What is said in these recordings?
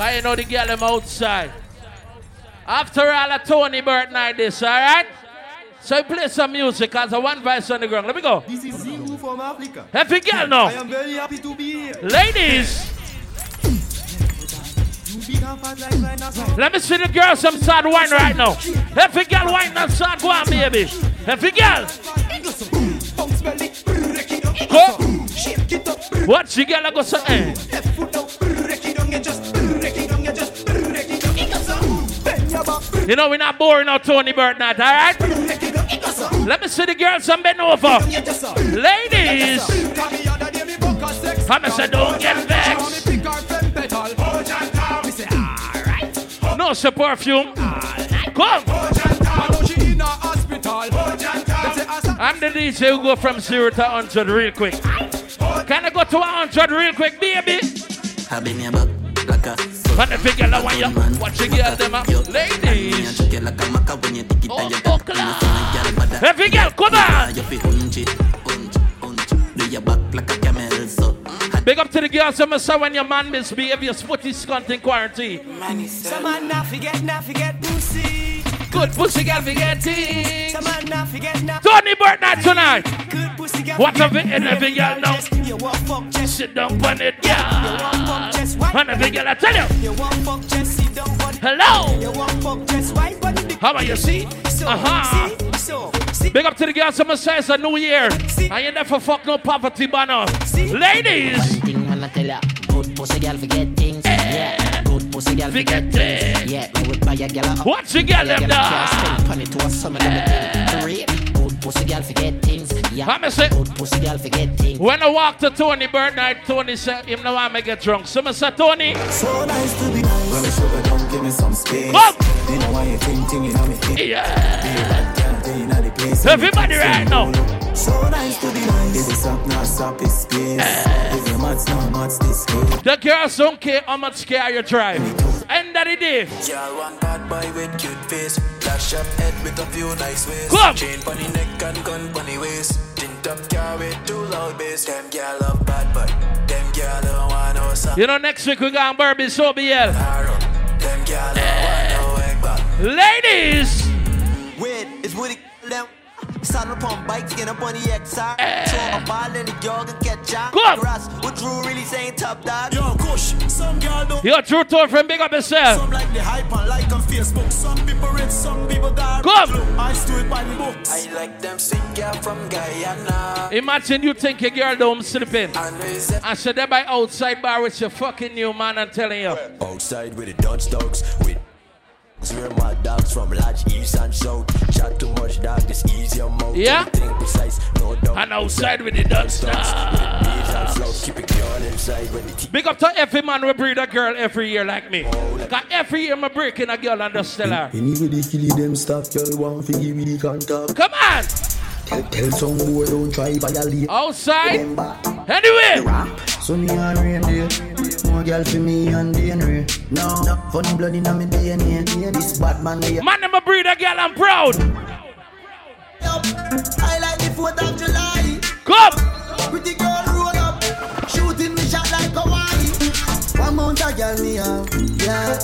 I you know the girl them outside. After all, a Tony Burt night this, alright? So play some music as a one voice on the ground. Let me go. This is Zingu from Africa. Every girl now. I am very happy to be here. Ladies, You big and fat like dinosaur. let me see the girls some sad wine right now. Every girl wine that sad on, baby. Every girl. Bounce belly, break it up. Go. Shake it up, What you girl go say? Eh? You know we're not boring now, Tony it goes up. Let me see the girls some bend over. Ladies. I'm say don't get vexed. No say perfume. Come. I'm the DJ who go from zero to 100 real quick. Can I go to 100 real quick, baby? I've been here back like a And if you get that one, you watch you get them up. Ladies. Like a maca when you Oh, and you oh, got to girl bada Every girl, come on. You fi hunch it, hunch, hunch Do your back like a camel so Big up to the girls who say when your man misbehave, your footy scunt in quarantine. Some man not forget, not forget pussy. Good pussy girl forget it. Some man not forget, not Tony Burt night tonight. good pussy. girl What forget of it in every girl now? just- You want fuck just Sit down on it, You want fuck yeah. And every girl, I tell you. You want fuck just sit down on it. Hello. You want fuck just white body. dick. How about you see? So, uh-huh. see, so, see. Big up to the girls who say it's a new year. And you never fuck no poverty banner. Ladies. thing when I tell ya, good pussy girl forget things. Eh. Yeah, good pussy girl Forget forget things. things. Yeah, me would buy a girl a What you get them can't spend money to a summer them Three, good pussy girl forget things. Yeah, How me say? good pussy girl forget things. When I walk to Tony Bird night, Tony said him no want me get drunk. So I say, Tony, So nice to be nice. When me sugar don't give me some space. Come. You know why you think thing in me head. yeah. The place. Everybody right now. So nice to be nice. Baby, stop now, stop his space. Eh. If you're mad, now, mad this way. The girls don't care how much care you drive. End of the day. Girl, one bad boy with cute face. Dash up head with a few nice ways. Come. Chain bunny neck and gun bunny waist. Tint up car with two loud bass. Them girl love bad boy. Them girl don't want no song. You know, next week we got Barbie Sobiel. Them girl don't want no egg back. Ladies. Wait, it's Woody them. Saddle upon bikes, get up on the XR. Throw eh. a ball in the yard and catch up. Go on. Grass, what Drew really saying top dog. Yo, Kush, some girl don't Yo, True Tour from Big Up Yourself. some like the hype and like on Facebook. Some people rich, some people dark. Come. I do it by the books. I like them sick girl from Guyana. Imagine you think your girl don't sleeping. And raise it And so they by outside bar with your fucking new man I'm telling you. Outside with the Dutch dogs, with we're my dogs from large east and south. Chat too much, dog, this easy your mouth. Yeah. Think precise, no doubt. And outside with the Dutch dogs. Keep it girl inside when the tea. Big up to every man who breed a girl every year like me. Cause every year I'm breaking a girl and just tell her. Anyway, kill them stuff, girl, want to give me the contact. Come on! Tell, tell some boy don't try violate. Outside. Them back. Anyway. So me and reindeer More girl for me and DNA No, no funny blood in my DNA This bad man they Man, I'm a breeder, a girl, I'm proud. I like the 4th of July. Come! Pretty girl roll up. Shooting me shot like Hawaii. One mount a girl me have. Yeah.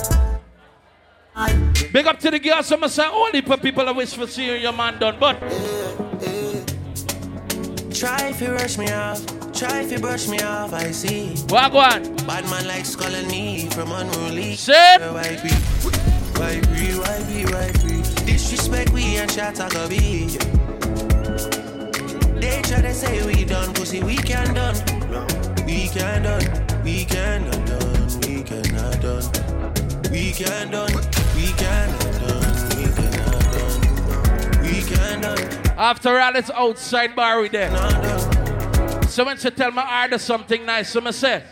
I, Big up to the girls, I'm say only for people I wish for seeing your man done. But Try if you rush me off. Try if you brush me off. I see. on? Bad man like calling me from unruly. Sip. Why be? Why be? Why be? Why be? Disrespect we and shot a be. They try to say we done, pussy we can done. We can done. We can done. We cannot done. We can done. We cannot done. We cannot done. We can done. After all, it's outside bar with them. Not done. So when she tell my order something nice, so I say,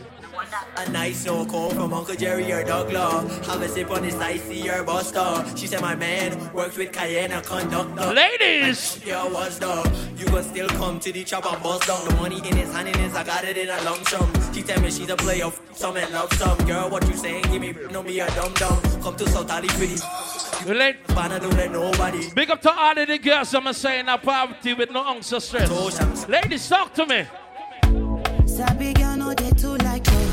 A nice no call from Uncle Jerry or Doug Law. Have a sip on this icy your buster. She said my man works with Cayenne and conductor. ladies, Yeah, what's the? You can still come to the chop and bust down. The money in his hand in his, I got it in a lump sum. She tell me she's a player, f- some and love some. Girl, what you saying? Give me, no me a dumb dumb. Come to South Ali pretty. relate. Banner don't let nobody. Big up to all of the girls I'm saying a poverty with no ounce of stress. Ladies, talk to me. Sabi girl know they too like you.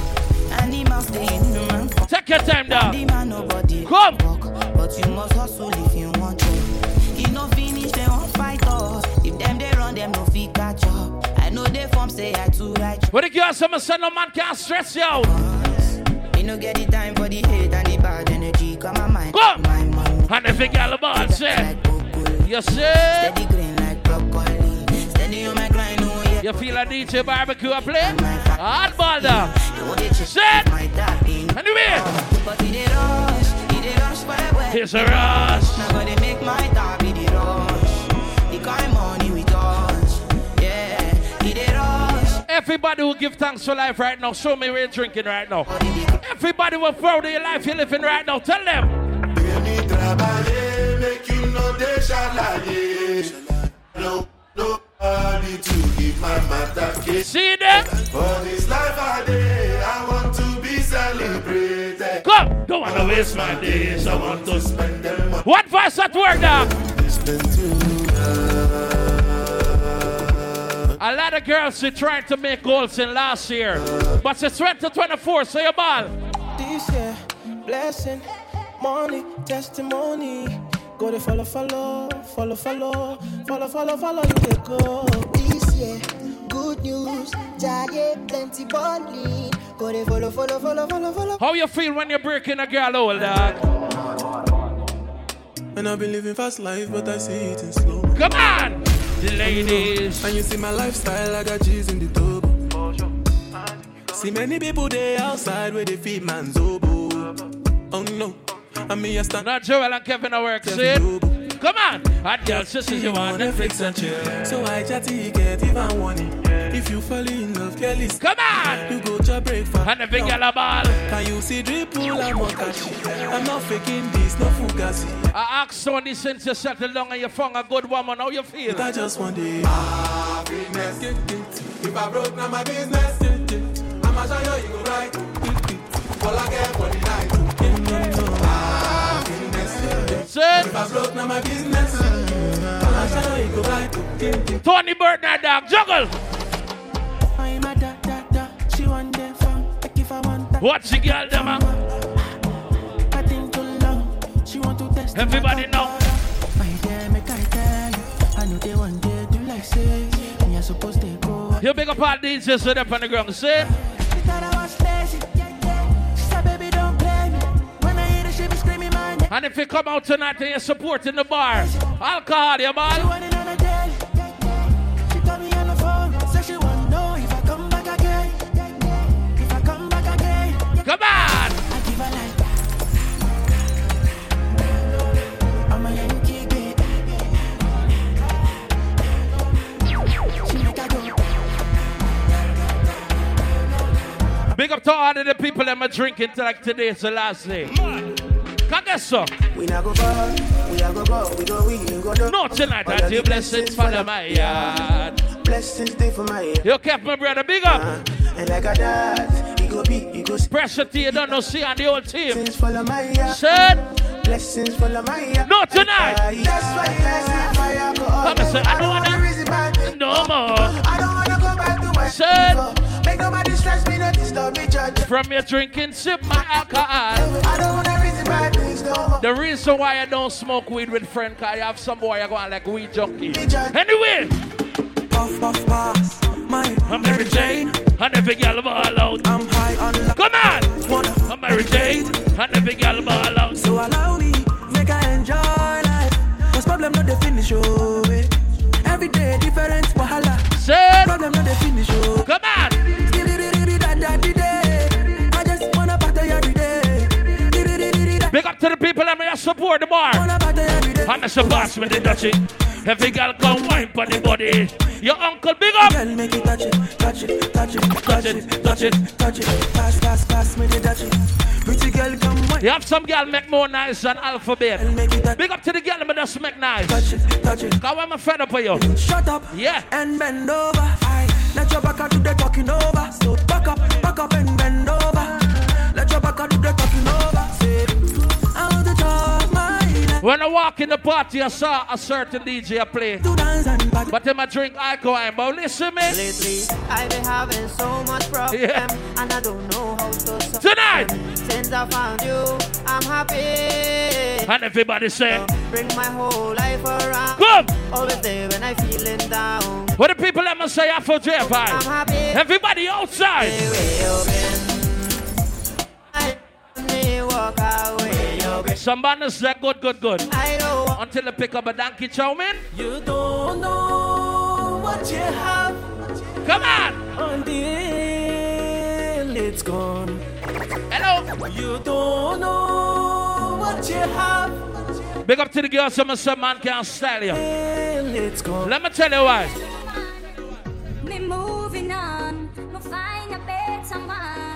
Take your time, dog. The man nobody Come. but you must hustle if you want to. He no finish, they won't fight us. If them they run, them no fit catch up. I know they form say I too right. What the girl say, my son, no man can't stress you out. No get the time for the hate and the bad energy. Come on, mind. Come. My. And if you girl about say, you see, you feel a DJ barbecue a play? The chick, Set. Anyway, here's a rush. Now gonna make my be the rush. He did rush. Everybody who give thanks for life right now, show me where you're drinking right now. Everybody who proud of your life you're living right now, tell them. No, nobody to give my matter case. See them? For this life I day, I want to be celebrated. Come, don't wanna waste my days. I want to spend them on What voice at work, dog? spend too uh? A lot of girls they trying to make goals in last year, but it's 2024, so you ball. This year, blessing, money, testimony. Go to follow, follow, follow, follow, follow, follow, follow, you can go. This year, good news, giant plenty balling. Go they follow, follow, follow, follow, follow. How you feel when you're breaking a girl hole, dog? And I've been living fast life, but I see it in slow. Come on, ladies. And you see my lifestyle, I got G's in the turbo. See many people there outside where they feed man's oboe. Oh no, I mean I stand Not Joel and Kevin at work, see? Come on, hot girl, sisters, you want Netflix and chill. So I chatty get even warning. If you fall in love, girl, it's Come on, you go to breakfast. and the big girl a ball. Can you see dripple and mokashi? I'm not faking this, no fugazi. I ask Sony since you settled down and you found a good woman, how you feel? I just want the happiness. If I broke, now my business. I'ma show you, you go right. All I get for the night. Right. Tony Burton, dog, juggle. Watch the girl, them, ah. Test. my Everybody know. You. Big up all DJs with up on the ground, see? And if you come out tonight and you're supporting the bar, alcohol, you She ball. want it on a daily. She told me on the phone. Said she want to know if I come back again. If I come back again. On. I give her like I'm a Yankee kid. She make a go. Big up to all of the people that are drinking like today, it's the last day. Can guess so? We not go far, we a go go, we go we, go do. No, tonight I see blessings follow my yard. Blessings stay for my ear. You kept my brother big up. Uh, and like a that, he go be, he go Pressure to you don't know see on the whole team. Blessings my ear. Said, Blessings my ear. no tonight. That's why blessings fire go. Come and say, I don't wanna back. No more. I don't wanna go back to my Said, Make nobody stress me, not disturb me, judge. from your drinking, sip my alcohol. The reason why I don't smoke weed with friend, cause you have some boy I go on like weed junkie. Anyway, Puff, puff, pass. My I'm Mary Jane, and every girl ball out. I'm high on the Come on! Wanna I'm Mary Jane, and every girl ball out. So allow me, make I enjoy life. Cause problem not the finish, oh, eh. Every day different wahala. Said, Problem not the finish, oh. come to the people that may support the bar. Wanna party every day. And the boss with the dutchie. Every girl come wine for the body. Your uncle, big up! Girl, make it touch it, touch it, touch it, Touch it, touch it. touch it. Pass, pass, pass me the touch. Pretty girl, come wine. You have some girl make more nice than alphabet. Girl, make it touch Big up to the girl that just make nice. touch it, touch it. Cause I'm fed up with you. Shut up Yeah. and bend over. Aye. Let your back do the talking over. So back up, back up and When I walk in the party, I saw a certain DJ play. To dance and party. But him I drink alcohol. But listen, me. Lately, I've been having so much problem, Yeah. and I don't know how to solve. Tonight. Since I found you, I'm happy. And everybody say, Bring my whole life around. Come. Always there when I feeling down. what the people let me say after J I'm Five? happy. Everybody outside. Me walk away, yo, babe. Somebody say good, good, good. I don't want Until they pick up a donkey chow man. You don't know what you have Come on. until it's gone. Hello. You don't know what you have Big up to the girls. Some say man can't style you. until it's. Let me tell you why. Me moving on, me find a better man.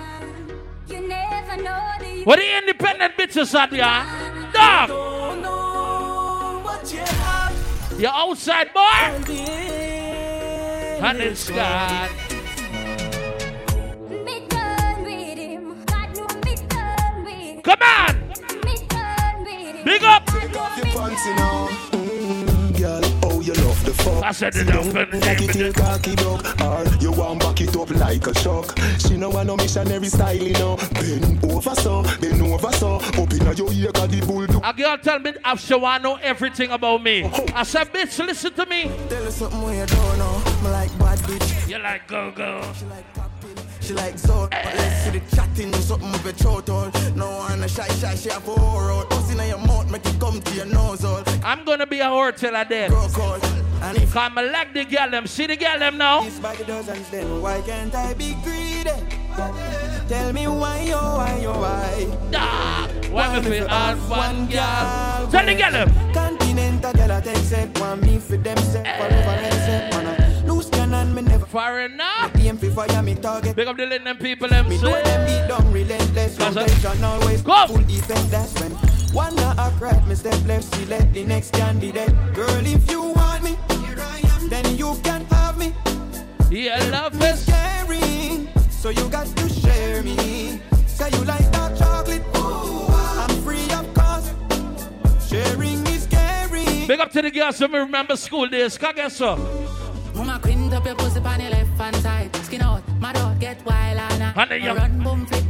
What the independent bitches are there? Dog. Don't know what you have You outside boy. until And it's God. I said it up. Back it till cocky dog. Or you want back it up like a shock. She no want no missionary style, you know. Bend over so, bend over so. Up in your ear, got the bulldog. A girl tell me she want know everything about me. Oh, oh. I said, bitch, listen to me. Tell her something where you don't know. Me like bad bitch. You like go go. She like popping. She like. But let's see the chatting. Something with your throat all. No one a shy shy. She a out. Bust in your mouth. Make it come to your nose all. I'm gonna be a whore till I dead. Girl call. And if Cause I like the girl them. See the girl them now. this bag of dozens, then why can't I be greedy? Tell me why, oh, why, oh, why? Ah, why me feel hard one girl? Tell the girl them. Continental girl, I take set. Want me for them set. Forever them set. I loose cannon, me never enough. aim for fire, me target. Big up the little people them. Me know them beat down relentless. Contention always Go. full defense. That's when one not act right. Me step left, she let the next candidate. Girl, if you want me, here I am. then you can have me. Yeah, love is. Sharing, so you got to share me. Say you like dark chocolate. Ooh, I'm free of cost. Sharing is caring. Big up to the girls who remember school days. Can guess so? Mama quint up your pussy on your left hand side. Skin out, mad out, get wild and uh, And then you- run boom flip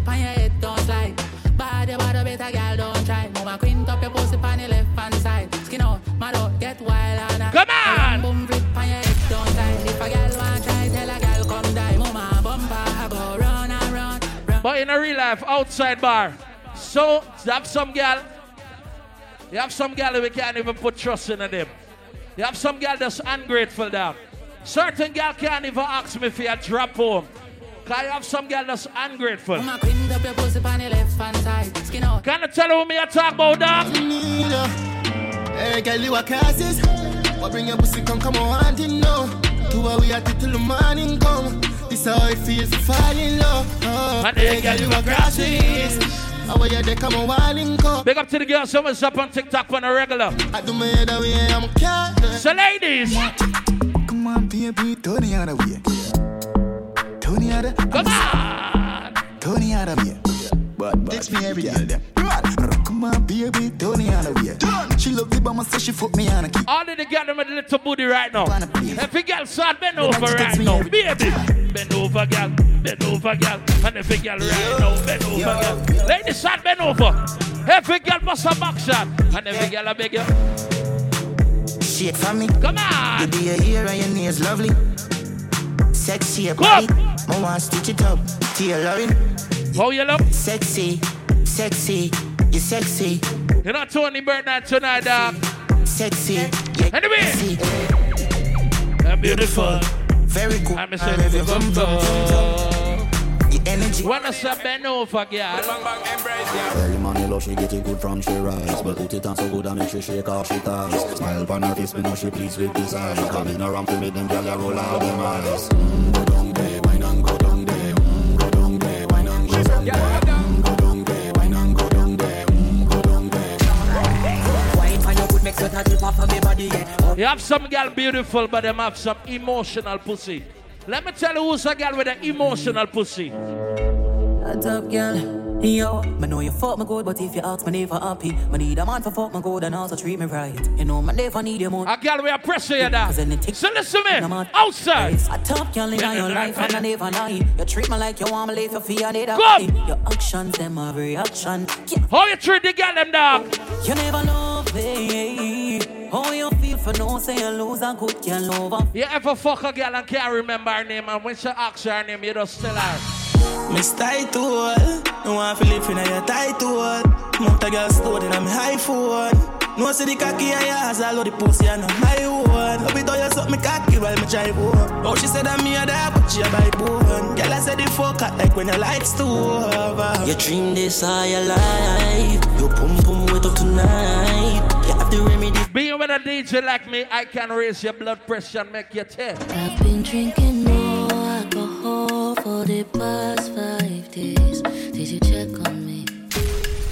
side. Skin out, mad out, get wild and uh, Come on! Boom flip on your head, don't slide. If a girl want try, tell a girl come die. Mama bumper go run and run. run. But in a real life, outside bar. So, you have some girl. You have some girl we can't even put trust in them. You have some girl that's ungrateful down. Certain girl can't even ask me if you drop home. Cause I have some girl that's ungrateful. Mama up your pussy on your left hand side. Skin out. Can you tell her what me I talk about that? Hey, girl, you a crisis. What bring your pussy come, come on, to know. To where we at it till the morning come. This how it feels to fall in love. Oh, And hey, hey, girl, you a crisis. How are you there, come on, walling come. Big up to the girls who is up on TikTok on a regular. I do my head away, I'm careless. So ladies, Come on, baby, turn the other way. Turn the other, come on. turn the other way. But, but, Text me every day. Come on, baby, turn the other way. She love the bomb, so she fuck me on a key. All of the girl them with the little booty right now. Wanna. Every girl start bend over right now. every- Baby, bend over, girl. Bend over, girl. And every girl right now, bend over, girl. Ladies start bend over. Every girl must a back shot. And every girl a beg you. Shit for me. Come on. do your hair and your nails lovely. Sexy your Come. body. I want stitch it up. Tailoring. How you look? Sexy. Sexy. You sexy. You're not Tony Burnett tonight, dog. Sexy. Yeah. Anyway. Sexy. I'm beautiful. Very cool. I'm a sexy bumper. Your energy. Wanna say bend over, girl. Early money love, she get it good from she rise But put it on so good I make she shake off she ties Smile upon her face, me know she pleased with this eyes Coming around to make them gyal a roll out them eyes mm, Go down there, wine and go down there mm, Go down there, wine and go down there sweat a drip off of me body, yeah. You have some girl beautiful, but them have some emotional pussy. Let me tell you who's a girl with an emotional pussy. A top girl, Yo, me know you fuck me good, but if you ask me never happy, me need a man for fuck me good and also treat me right. You know, me never need you more. A girl we pressure you down. So listen to me. Outside. A top girl in your life and I never lie. You treat me like you want me live for fear need a Go. Your actions, them a reaction. How you treat the girl them dog? You never know. How you feel for no say you lose a good girl love. You ever fuck a girl and can't remember her name and when she asks her name you just tell her. Miss title, no one feel live in your title. Mount a girl stored in my high phone. No see the cocky and your ass, all of the pussy and my one. Love it how you suck me cocky while me drive home. Oh, she said that me a there, but she a buy bone. Girl, I said the fuck out like when your lights too over. You dream this all your life. Your pum pum wet up tonight. You have the remedy. Being with a DJ like me, I can raise your blood pressure and make you tell. I've been drinking more alcohol for the past five days. Did you check on me?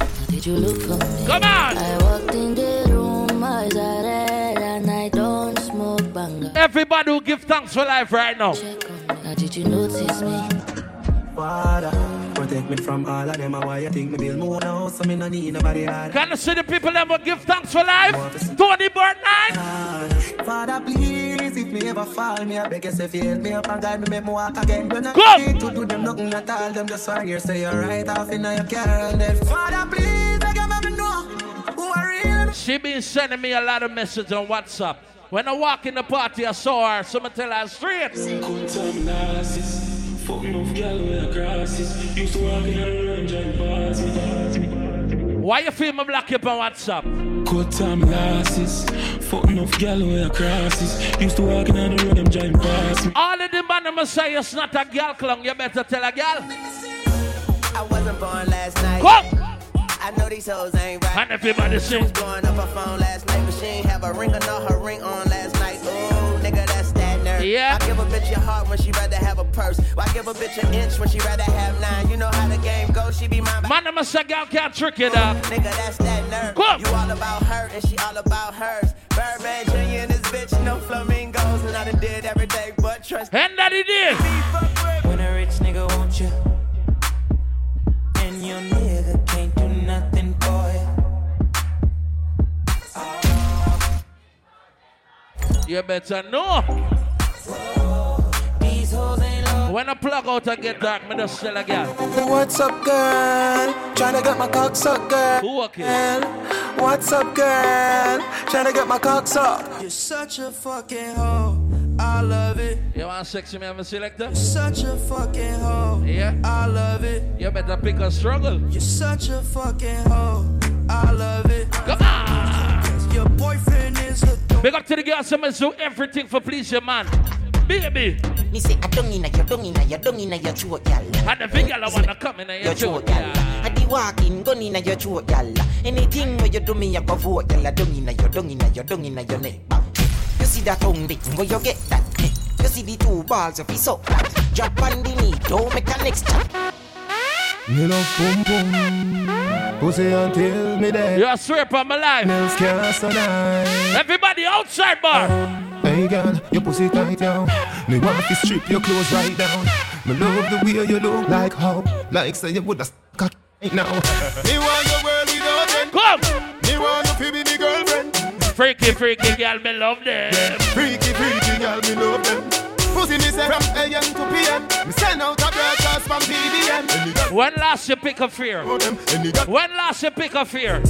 Or did you look for me? Come on! I walked in the room, eyes are red, and I don't smoke banger. Everybody who give thanks for life right now. Now did you notice me? Father, protect me from all of them. Why you think me build more now? So me no need nobody hard. Can you see the people that will give thanks for life? Tony Bird Night. Father, please, if me ever fall, me I beg you say if you help me up and guide me, make me walk again. When I Go! need to do them nothing at all, them just want you say you're right off in your car and then Father, please, I give me know who are real. She been sending me a lot of messages on WhatsApp. When I walk in the party, I saw her. Someone tell her straight. Good time narcissist. Fucking off gal with grasses. Used to walk in the range and pass me. Why you feel me block you up on WhatsApp? Good time lasses. Fucking off gal with crosses. Used to walk in the road, them giant pass me. All of the man I'ma say it's not a girl clone. You better tell a girl. I wasn't born last night. Go! I know these hoes ain't right. And everybody She sing. was blowing up her phone last night, but she ain't have a ring or not her ring on last night. Ooh, Yeah. I give a bitch a heart when she rather have a purse. Why give a bitch an inch when she rather have nine? You know how the game goes. She be mine. Man I'ma say girl can't trick you dog. Nigga, that's that nerve. Go. You all about her and she all about hers. Birdman Jr. and this bitch, no flamingos. And I done did every day but trust. And that he did. When a rich nigga want you, and your nigga can't do nothing for you. You better know. When I plug out I get dark, me just tell a girl. What's up, girl? Tryna get my cock sucked, girl. Who okay? What's up, girl? Tryna get my cock sucked. You're such a fucking hoe. I love it. You want sexy man selector? You're Such a fucking hoe. Yeah. I love it. You better pick a struggle. You're such a fucking hoe. I love it. Come on. Your boyfriend is a Big up to the girls, some do everything for please your man. Baby. Me say I don't inna your, don't inna your, don't inna your throat, gal. And the big girl I wanna come in and Your your throat, throat, gal. I di walking, gun inna your throat, gal. Anything where you do me, I go vote, gal. I don't inna your, don't inna your, don't inna your neck. You see that tongue dick, where you get that? You see the two balls of his up that. Drop on the knee, don't make a next chat. Me love boom boom. Pussy until me dead. You swear upon my life. Nails can't deny. Everybody outside bar. Hey girl, your pussy tight down. Me want to strip your clothes right down. Me love the way you look like how, like say you woulda cock right now. me want your world without end. Come. Me want you to be me girlfriend. Freaky, freaky girl, me love them. Freaky, freaky girl, me love them. Pussy me say from AM to PM. Me send out a broadcast from BBM. When last you pick a fear? When last you pick a fear?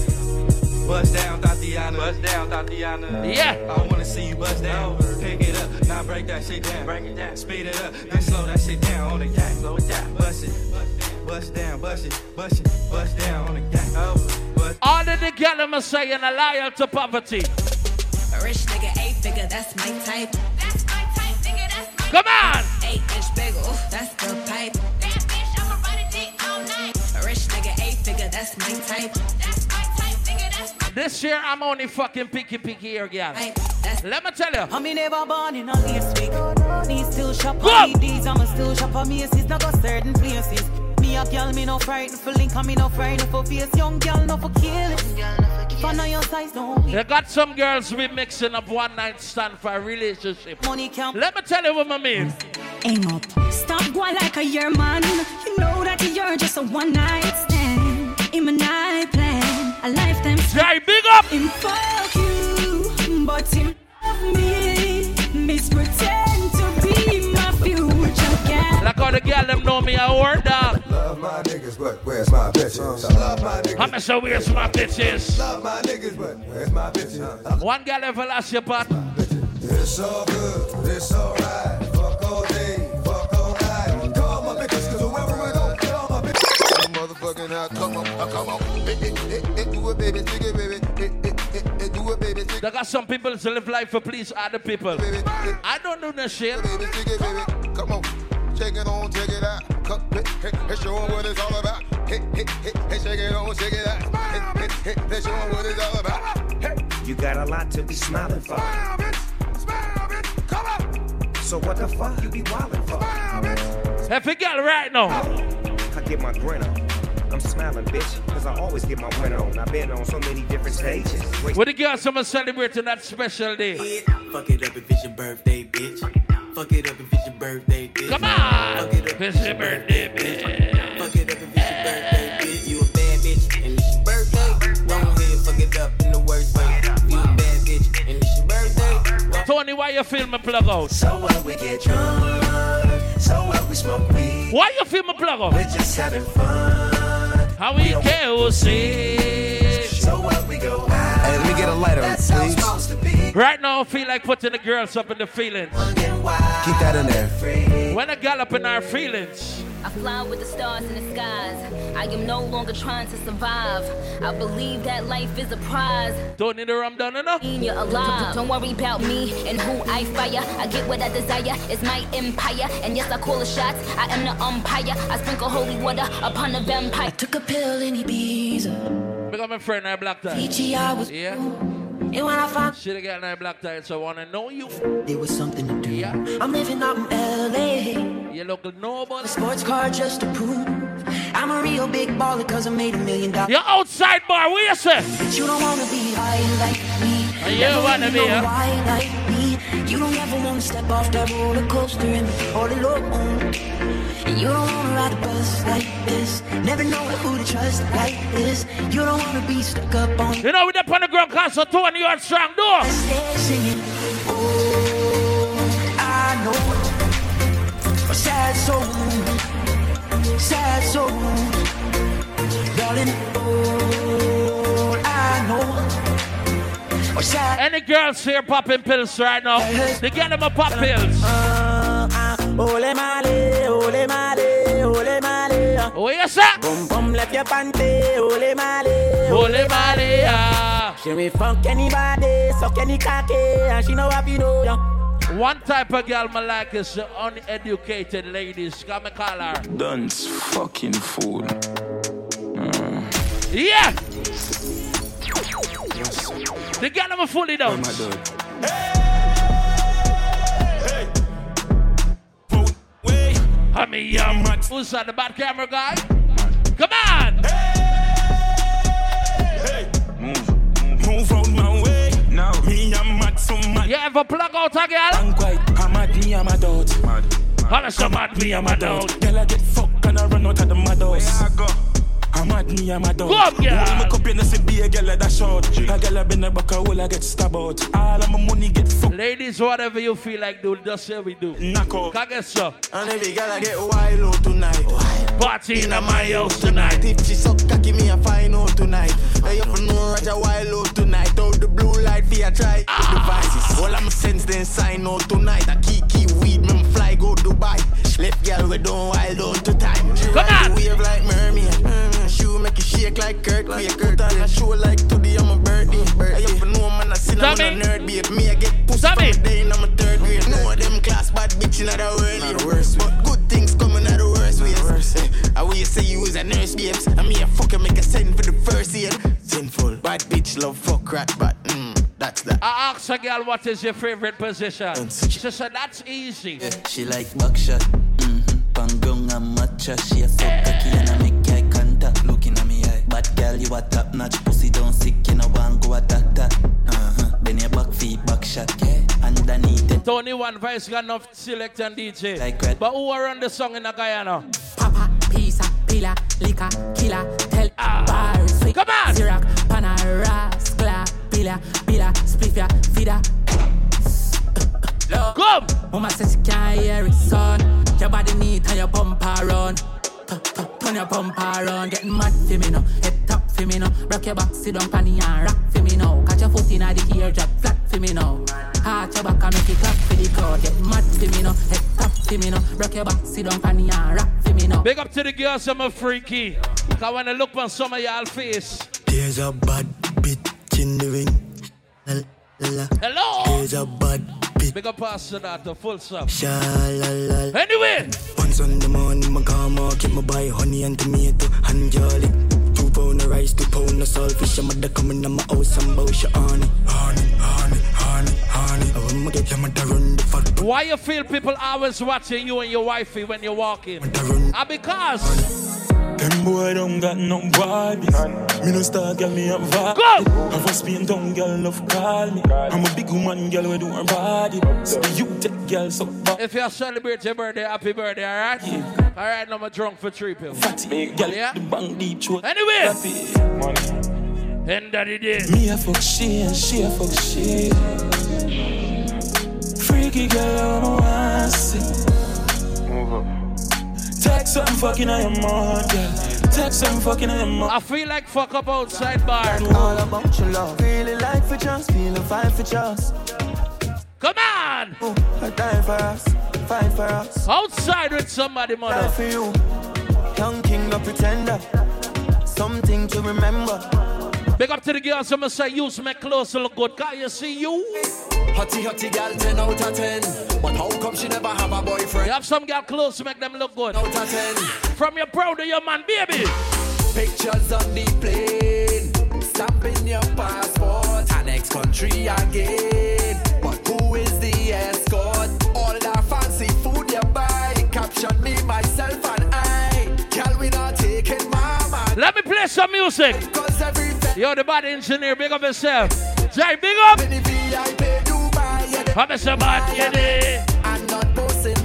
Bust down, Thotiana. Bust down, Thotiana. Yeah. I wanna see you bust down. Pick it up, now break that shit down. Break it down. Speed it up, then slow that shit down on the gang. Slow it down. Bust it, bust down, bust it, bust it, bust down on the gang. Oh. All of the girls I'm saying are loyal to poverty. A rich nigga, eight figure, that's my type. That's my type, nigga, that's my Come on. Eight inch bagel, that's the pipe. That bitch, I'ma run a dick all night. A rich nigga, eight figure, that's my type. That's my type, nigga, that's my This year I'm only fucking picky, picky here, girl. Let me tell you. I me never born in a week. Me still shop on DDs, I'ma still shop on Macy's, not go certain places. Me a girl, me no frightened for link, and me no frightened for face. Young girl, no for kill it. If I know your size, don't They got some girls we mixing up one night stand for a relationship. Money count. Let me tell you what I mean. Aim up. Stop going like a year man. You know that you're just a one night stand. in my night plan. A lifetime. Jai, big up. Him fuck you, but him love me. Miss pretend to be my future gal. Like all the girl them know me I word dog. Love my niggas, but where's my bitches? I love my niggas. I'm so where's my bitches? Love my niggas, but where's my bitches? One girl ever last your part. It's all good, it's alright. Fuck all day, fuck all night. Call my bitches, cause wherever I go, call my bitches. Motherfucking hot, come on, uh, come on. Eh, eh, Do it, baby, stick it, baby. Do it, baby, stick They got some people to live life for please other people. I don't do no shit. Baby, stick it, baby. Come on. Shake it on, check it out. Come, hey, hey, hey, show 'em what it's all about. Hey, hey, hey, hey, shake it on, shake it out. Hey, hey, hey, hey, show 'em what it's all about. Hey. You got a lot to be smiling for. Smile, bitch, smile, bitch, come up. So what the fuck you be wildin' for? Smile, If a girl right now. I get my grin on. I'm smiling, bitch, cause I always get my win on. I've been on so many different stages. Wait, With the girls, someone celebrating that special day. Fuck it up if it's your birthday, bitch. Fuck it up if it's your birthday, bitch. Come on. Fuck it up if it's your birthday, bitch. Fuck it up if it's your birthday, bitch. You a bad bitch and it's your birthday. Go ahead, fuck it up in the worst way. You a bad bitch and it's your birthday. Tony, why you feel me plug out? So what we get drunk, so what we smoke weed. Why you feel me plug out? We're just having fun. How we can see. So what we go out. Hey, let me get a lighter, please. Right now, I feel like putting the girls up in the feelings. Keep that in there. When a girl up in our feelings. I fly with the stars in the skies. I am no longer trying to survive. I believe that life is a prize. Don't need a rum done enough. You're alive. Don't worry about me and who I fire. I get what I desire. It's my empire. And yes, I call the shots. I am the umpire. I sprinkle holy water upon the vampire. I took a pill in Ibiza. Because my friend I black tie. Fiji, I was. Yeah. And when I Shit again, I black tie, so I wanna know you. There was something to do. Yeah. I'm living out in LA. You look nobody. A sports car just to prove I'm a real big baller cause I made a million dollars. You're outside bar, where you say? But you don't wanna be high like me. Oh, you Never wanna be, huh? why like me. You don't ever wanna step off that roller coaster and all alone. And you don't wanna ride the bus like this. Never know who to trust like this. You don't wanna be stuck up on You know, with the on the ground, cause so Tony, you're strong, singing. Oh, I know. A sad soul, sad soul, darling. Oh, I know. A sad Any girls here popping pills right now? They get them a pop pills. Uh, uh, ole male, Oh, yes, sir. Bum bum left your panty, ole male, Ole male, yeah. She may fuck anybody, suck any cocky, and she know what you know. Yeah. One type of girl I like is the uneducated ladies. Come and call her. Dunce fucking fool. Yeah. The girl I'm fully down. I mean, um, who's that, the bad camera guy? Come on! Hey! hey. Move move out my way. Now me I'm mad so mad. You ever plug out a girl? I'm quite I'm mad me I'm a doubt. Mad. Holla so mad me I'm a doubt. Girl I get fucked and I run out of the mad house. Where I go? Mad me I'm a. Go up, girl. Hold cup in the see be a girl that short. A girl I been a buck a I get stabbed out. All of my money get fucked. Ladies, whatever you feel like do, just say we do. Knock out. So. And every girl I get wild out tonight. Party in my house tonight. If she suck cocky, me a find out tonight. Hey, you know Roger wild out tonight. Out the blue light, for try ah. devices. All I'm sense then sign out tonight. I keep keep weed, me fly go Dubai. Left girl we don't wild out to time. She ride the wave like mermaid. mermaid. Shoe make it shake like Kurt. Like Kurt on a show like today I'm a birdie. Hey, you for know man I sin I'm a nerd babe. Me I get pussy from the day in I'm a third grade. Mm-hmm. Know them class bad bitch in the asked a girl what is your favorite position. She said that's easy. She like buckshot, mm-hmm. Pangong and matcha. She a so cocky and I make eye contact, looking at me eye. Bad girl, you a top notch pussy, don't sick, you know one go attack that. Uh-huh. Then your back feet, back shot, yeah. Underneath it, Tony One Vice got enough select and DJ. Like red. But who are on the song in the Guyana? Papa, pizza, dealer, liquor, killer, tell bar, sweet, Come on, Zirac, Panaras, Gla, Billa, Billa, Spliffia, Fida. Come! Mama says she can't hear it, son. Your body neat and your bumper run. Tu- tu- Turn your bumper run, getting mad for me now. Head top for me now. Rock your back, sit down panny and rock for me now. Catch your foot in the ear, drop flat for me now. Heart your back and make it clap for the crowd. Get mad for me now. Head top for me now. Rock your back, sit down panny and rock for me now. Big up to the girls, I'm a freaky. Cause when I look on some of y'all face, There's a bad bitch in the ring. La, la. Hello. There's a bad bitch. big up pass to that, the full sub. Sha la la. Anyway, On Sunday morning, my car market, my buy honey and tomato and jolly. Two pound of rice, two pound of saltfish. I'm mother coming to my house and bow she honey, honey, honey, honey, honey. I want me get your mother run the why you feel people always watching you and your wifey when you walk in? Ah, because Them boy don't got no body. Me no star girl, me a vibe. I was being down girl, love call me. I'm a big woman, girl, we do her body. So you take girl so bad. if you celebrate your birthday, happy birthday, alright? Alright, now I'm drunk for three pills. Fatty, girl, Yeah? the bang deep throat. Anyway, Happy. end of the day. Me a fuck she and she a fuck she. Freaky girl, I don't want to see. Text some fucking I your mind, girl. Text some fucking I your mind. I feel like fuck up outside bar. All about your love. Really like for just, feeling fine for just. Come on! Oh, I die for us, fight for us. Outside with somebody, Die mother. for you. Young king, no pretender. Something to remember. Big up to the girls, I'm gonna say, use my clothes to look good. Can you see you? Hotty, hotty gal, 10 out of 10. But how come she never have a boyfriend? You have some girl clothes to make them look good. Out of 10. From your bro to your man, baby. Pictures on the plane. Stamping your passport. And next country again. But who is the escort? All that fancy food you buy. Caption me, myself, Let me play some music. Cause. Yo, the body engineer, big up yourself. Jay, big up. The VIP Dubai, yeah, bad. I'm not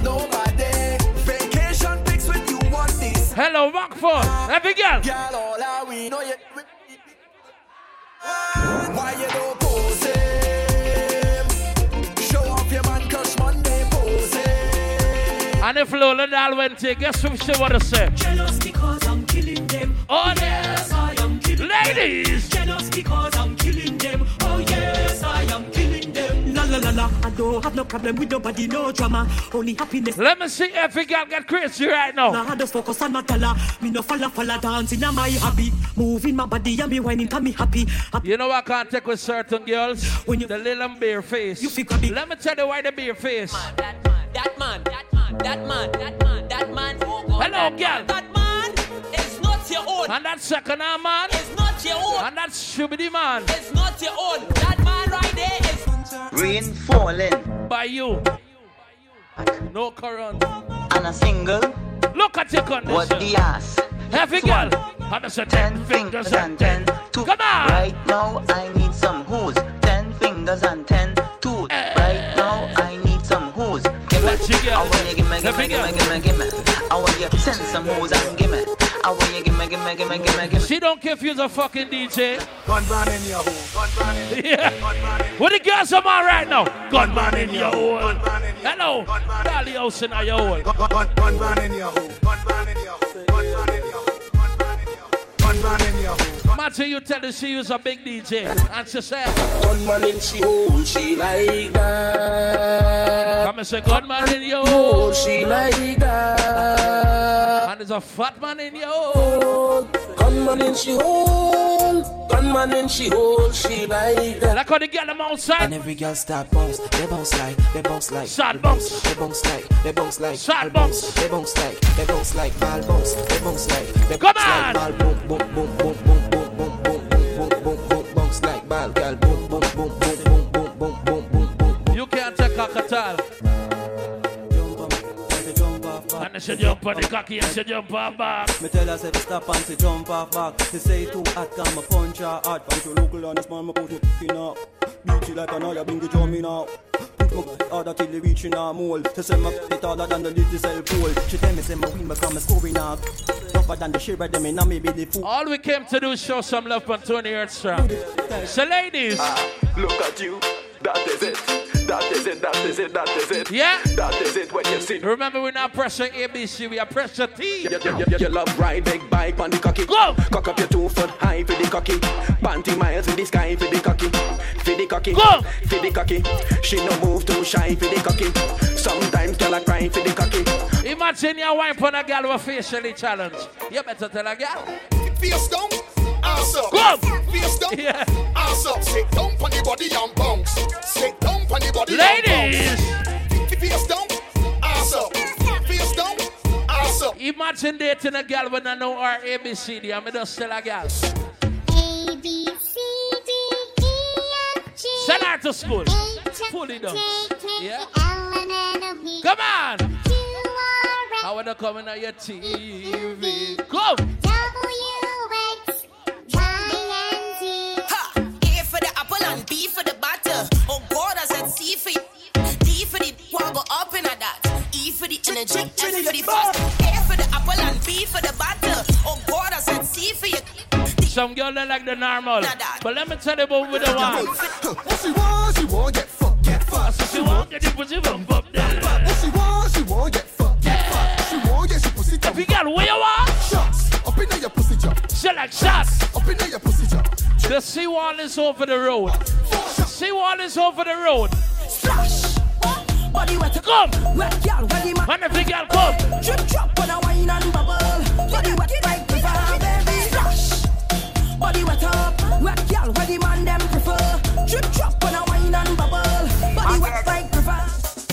nobody. Vacation pics with you want this. Hello, Rockford. Every girl. Girl, all we know you. Why you don't pose him? Show off your man crush Monday pose. And if Lola Dal went to, guess who she wanna say? Jealous because I'm. Oh, yes, I am killing Ladies. them. Jealous because I'm killing them. Oh yes, I am killing them. La la la la. I don't have no problem with nobody, no drama. Only happiness. Let me see every girl get crazy right now. Nah, I just focus on my dollar. Me no follow follow dancing on my hobby. Moving my body and me whining to me happy. happy. You know I can't take with certain girls? When you the little bare face. You Let me tell you why the bare face. That man, that man, that man, that man, that man, that man. Hello, that girl. Man, that man your own. And that second arm man. It's not your own. And that shubidi man. It's not your own. That man right there is. Rain falling By you. No current. and a single. Look at your condition. What the ass? Heavy girl. I'm a ten fingers and ten. Two. Come on. Right now I need some hose. Ten fingers and ten toes. Eh. Right now I need some hose. Give me. I want you give me, give me, give me, give me, give me. I want you send some hose and give me. I want you give me, give me, give me, give me, give me. She don't care if you're a fucking DJ. Gunman in your hole. Gunman in your Yeah. What the girls are on right now? Gunman in your hole. Hello. Dolly house in your hole. Gunman in your hole. Gunman in your hole. Gunman in your hole. Gunman in your hole. Matty, you tell her she was a big DJ. And she said, Gunman in she hole, she like that. Come and say, Gunman in your hole, hole. she like that. And there's a fat man in your hole. Gunman in she hole, gunman in she hole, she like that. Like how they get them outside. And every girl start bounce, they bounce like, they bounce like, Sad bounce, they bounce like, they bounce like, Sad bounce. they bounce like, they bounce like, ball bounce, they bounce like, they bounce like, ball boom boom boom boom boom bounce like ball, girl boom boom boom boom boom boom boom boom boom boom. You can't take a catal. And they should jump on the cocky and she jump on back. Me tell her say to stop and she jump off back. She say too hot, come a punch her hard. Punch your local on this man, me put me in up. Beat you like an oil, bring the drum in now. Put my harder till they reach in her mold. Say my it harder than the little cell pole. She tell me say my win become a scoring now. Tougher than the shiver them in a me be the fool. All we came to do is show some love for Tony Earthstrong. So, ladies. Ah, look at you. That is it. That is it. That is it. That is it. Yeah. That is it. When you see. Remember, we're not pressing ABC. We are pressure T. You, you, you, you love ride big bike on the cocky. Go. Cock up your two foot high for the cocky. Panty miles in the sky for the cocky. For the cocky. Go. For the cocky. She no move too shy for the cocky. Sometimes girl I cry for the cocky. Imagine you wipe on a girl with facially challenged. You better tell a girl. Face down, ass up. Go. Face down, Yeah. ass up. Sit down on the body and bounce. Sit down on the body Ladies. and bounce. Face down, ass up. Face down, ass up. Imagine dating a girl when I know her ABCD. I'm just tell a girl. Send her to school. Fully done. Yeah. Come on. I wanna come in on your TV. Go. Energy, S for the fast. A for the apple and B for the butter. Oh God, I said C for you. Some girl they like the normal. But let me tell you about with the one. What she want, she want get fucked, get fucked. She want get the pussy bump up there. What she want, she want get fucked, get fucked. She want get she pussy jump. If you girl, where you are? Shots up in your pussy jump. She like shots. Up in your pussy jump. The seawall is over the road. Seawall is over the road. Body wet to Come. Wet girl, when the man And if girl come. Drip drop when I wine and bubble. Body wet like river, baby. Splash. Body wet up. Wet girl, when the man them prefer. Drip drop when I wine and bubble. Body wet like river.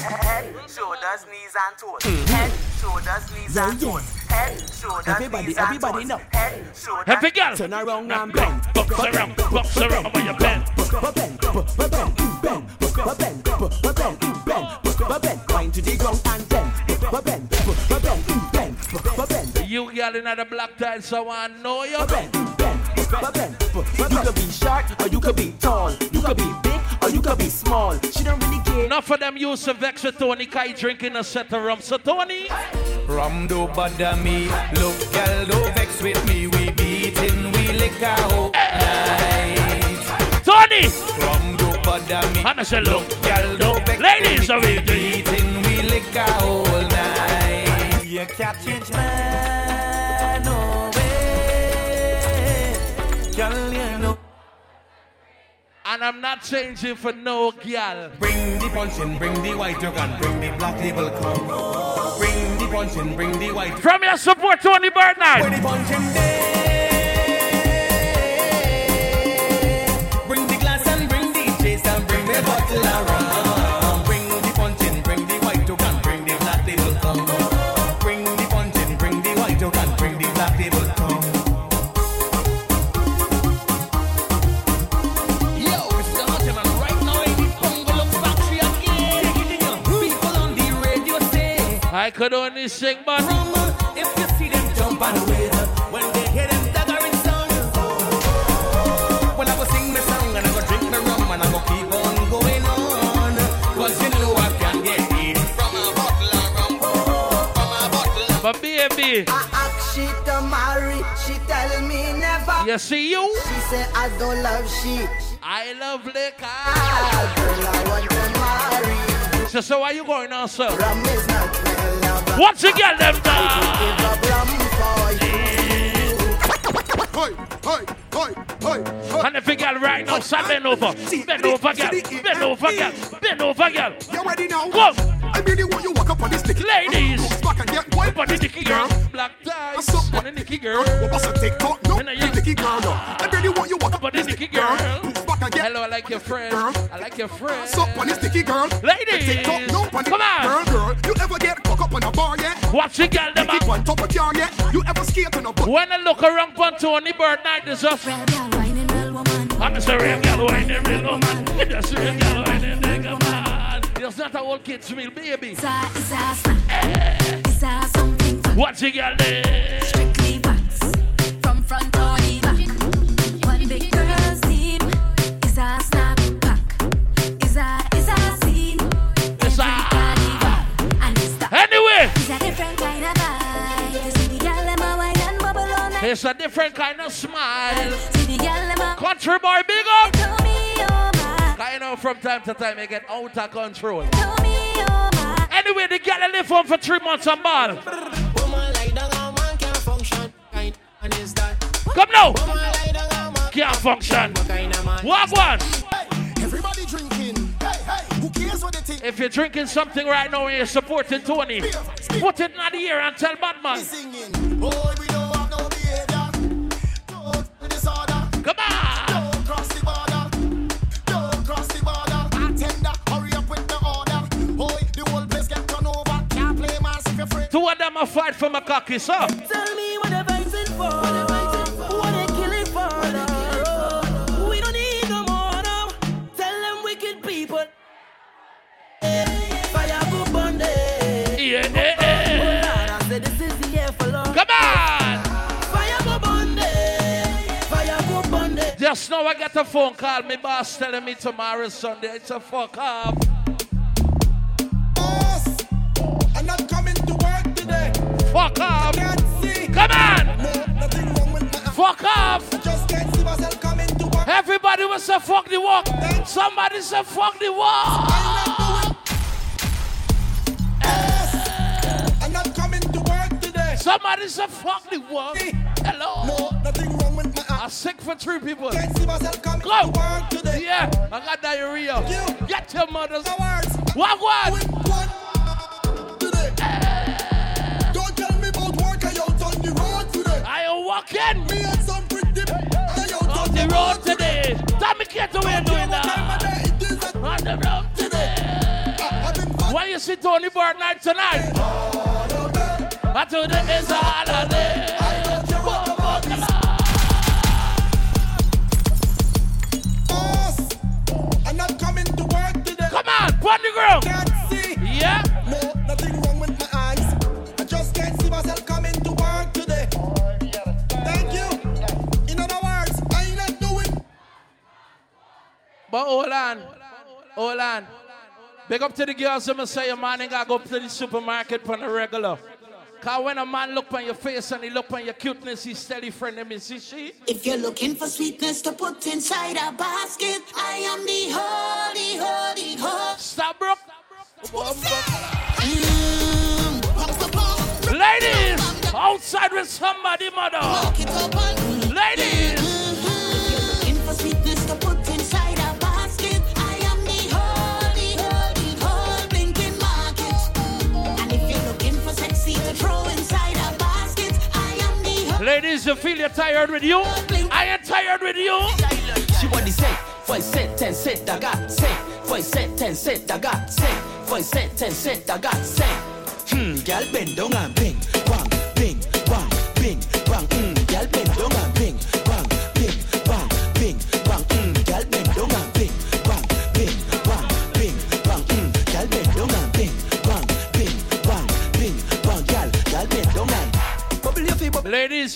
Head, shoulders, knees and toes. Hmm. Head, shoulders, knees and toes. Head, shoulders, Everybody, knees everybody and know. toes. Head, shoulders, Every girl. Turn around and bend. Box around, box around when you bend. Bend, bend, bend, bend, bend, bend, bend, bend. Wine to the ground and bend, bend, bend, bend, bend. You girl in the black tie, so I know you. Bend, bend, bend, bend. You could be short or you could be tall. You could be big or you could be small. She don't really care. Enough of them used to vex with Tony Kai drinking a set of rum. So Tony, Rum do bother me. Look, girl, don't vex with me. We beating, we lick out night. Tony, Rum do bother me. and I say look, Girl, don't vex ladies, with are me. we beating, we lick out night. You can't change man, no way. Girl, you know. and I'm not changing for no girl. Bring the punch in, bring the white jug and bring the black label come. Bring the punch in, bring the white. From your support, Tony Bring Bernard. the punch in I could only sing, but but baby, I ask she to marry, she tell me never. you see you. She say I don't love she. I love liquor. Ah, girl, I want to marry. So, so why you going on, sir? Rum is not real love. Once again, them hey. And if you girl right now, so bend over. Bend over, girl. Bend over, girl. Bend over, girl. You ready now? Go. I really want you walk up on this stick. Ladies. Bounce back and get wild. But the Nicky girl. Black ties. What's up, And the Nicky girl. What was a TikTok? No, And a Nicky girl, no. I really want you walk up But on the this Nicky girl. Bounce back and get Hello, I like your friend. I like your friend. What's up on this sticky girl? Ladies. TikTok, no, on the- Come on. Girl, girl, you ever get cock up on a bar yet? Watch the girl, them Keep up. on top of car yet? You ever skate on a boat? When I look around for Tony Bird night is just I'm just a real girl whining real woman. It's just a real girl whining nigga man. It's not a old kid's meal, baby. What's the girl there? Strictly wax from front or the back. One big girl's team is a snap back. Is a is a scene. It's a-. And it's the Anyway, it's a different kind of vibe. You see the girl them a wine and bubble. a different kind of smile. Country boy, big up. I know from time to time you get out of control. Anyway, the girl live home for three months on ball. Come now. Can't function. Walk one. Everybody drinking. Hey, hey, who cares what they think? If you're drinking something right now and you're supporting Tony, put it in the ear and tell Batman. Boy, we Two of them are fight for my cocky, so. Tell me what they're fighting for. What they killing for. no. We don't need no more now. Tell them wicked people. Fire go burn. Yeah, yeah, yeah. Oh, I said this is the year for love. Come on. Fire go burn. Fire go burn. Just now I got a phone call. My boss telling me tomorrow Sunday. It's a fuck off. Fuck off. Come on. Fuck off. Everybody will say fuck the walk. Somebody say fuck the walk. I'm not coming to work today. Somebody say fuck the walk. Hello. No, nothing wrong with my I'm sick for three people. Can't see myself coming Go. to work today. Yeah, I got diarrhea. You. Get your mothers. Words. Walk one the road today. I am walking Me and some pretty. I out on the road today. Tommy, get away doing that. On the road today. Why you sit on the board night tonight? I told them it's a holiday. Boss, I'm not coming to work today. Come on, put the ground. But hold on. Hold on. Big up to the girls who say your man ain't gotta go to the supermarket on the regular. Cause when a man look on your face and he look on your cuteness, he's steady friend him, is he she? If you're looking for sweetness to put inside a basket, I am the holy, holy, holy. Stop, bro. Mm, Ladies, outside with somebody, mother. Ladies, you feel you're tired with you? I am tired with you. She what they say, foi set, ten set, I got say. Foi set, ten set, I got say. Foi set, ten set, I got say. Hmm, girl bend down and bing, bang, bing, bang, bing,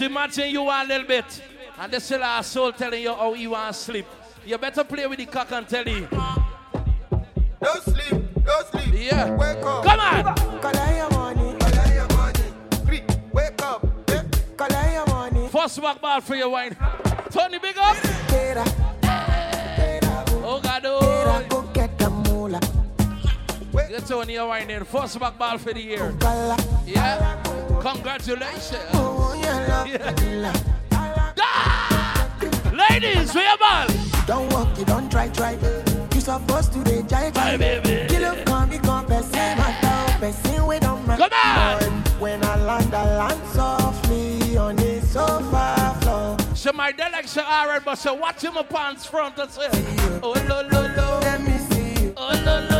bubble. Imagine you a little bit. And this is our soul telling you how you want to sleep. You better play with the cock and tell you. Don't sleep, don't sleep. Yeah. Wake up. Come on. Collect your money, collect your money. Creep, wake up. Yeah. Collect your money. First back ball for your wine. Tony, big up. Oh, God, oh. Get the moolah. Get Tony your wine in. First back ball for the year. Yeah. Congratulations. Yeah. Ah! Ladies, where your ball? Don't walk, you don't try, try. You supposed to be jive, baby. You look come, me come, person, the person we don't mind. Come on. When I land, I land softly on the sofa floor. So my dad like say, all right, but say, watch him up pants front and say, oh, lo, lo, lo. Let me see you. Oh, lo, lo.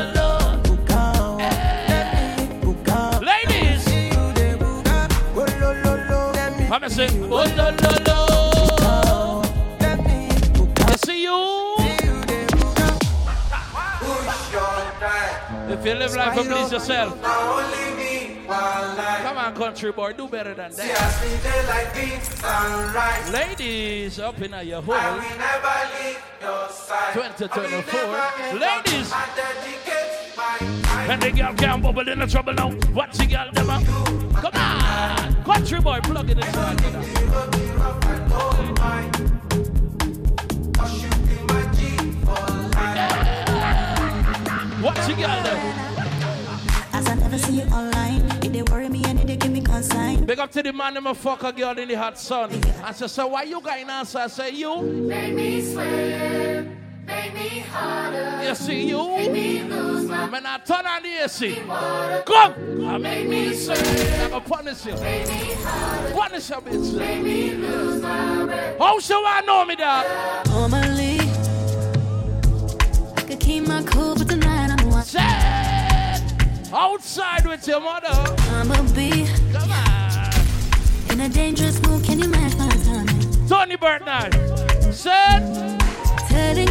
Let me come oh, lo, lo, lo. Let me book see you? See you there, book out. Push your time. If you live life please yourself. Now only me, one life. Come on, country boy, do better than that. See the light beat sunrise. Ladies, up in your I hole. will never leave your side. 2024. I will never, Ladies. I dedicate my And the girl can't bubble in the trouble now. Watch the girl them up. Come on. Country boy, plug it inside. Watch the girl them. As I never see you online, it they worry me and it they give me consign. Big up to the man, them a fuck a girl in the hot sun. I said, so why you going answer? I say, you. Make me sweat, make me harder. You see, you. Make me lose my Man, I turn on the AC. Come. I make me sweat. I'm gonna punish you. Punish your bitch. Make me lose my breath. How should I know me, dog? Normally, I could keep my cool, but tonight I'm watching. Outside with your mother. I'm a bee. Come on. in a dangerous mood. Can you match my timing? Tony Bernard. Said. Telling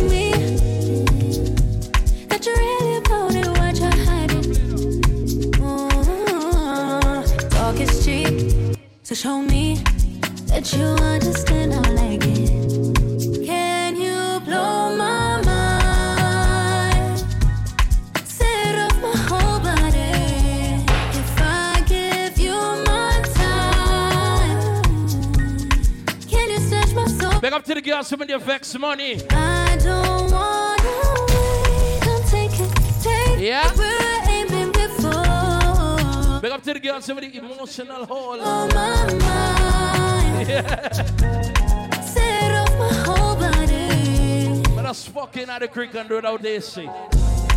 Big up to the girls who made the vex money. I don't wanna Yeah. it where I ain't been before. Big up to the girls made the emotional hole. On my mind, Yeah. set off my whole body. But us fucking at the creek and do it out there, see.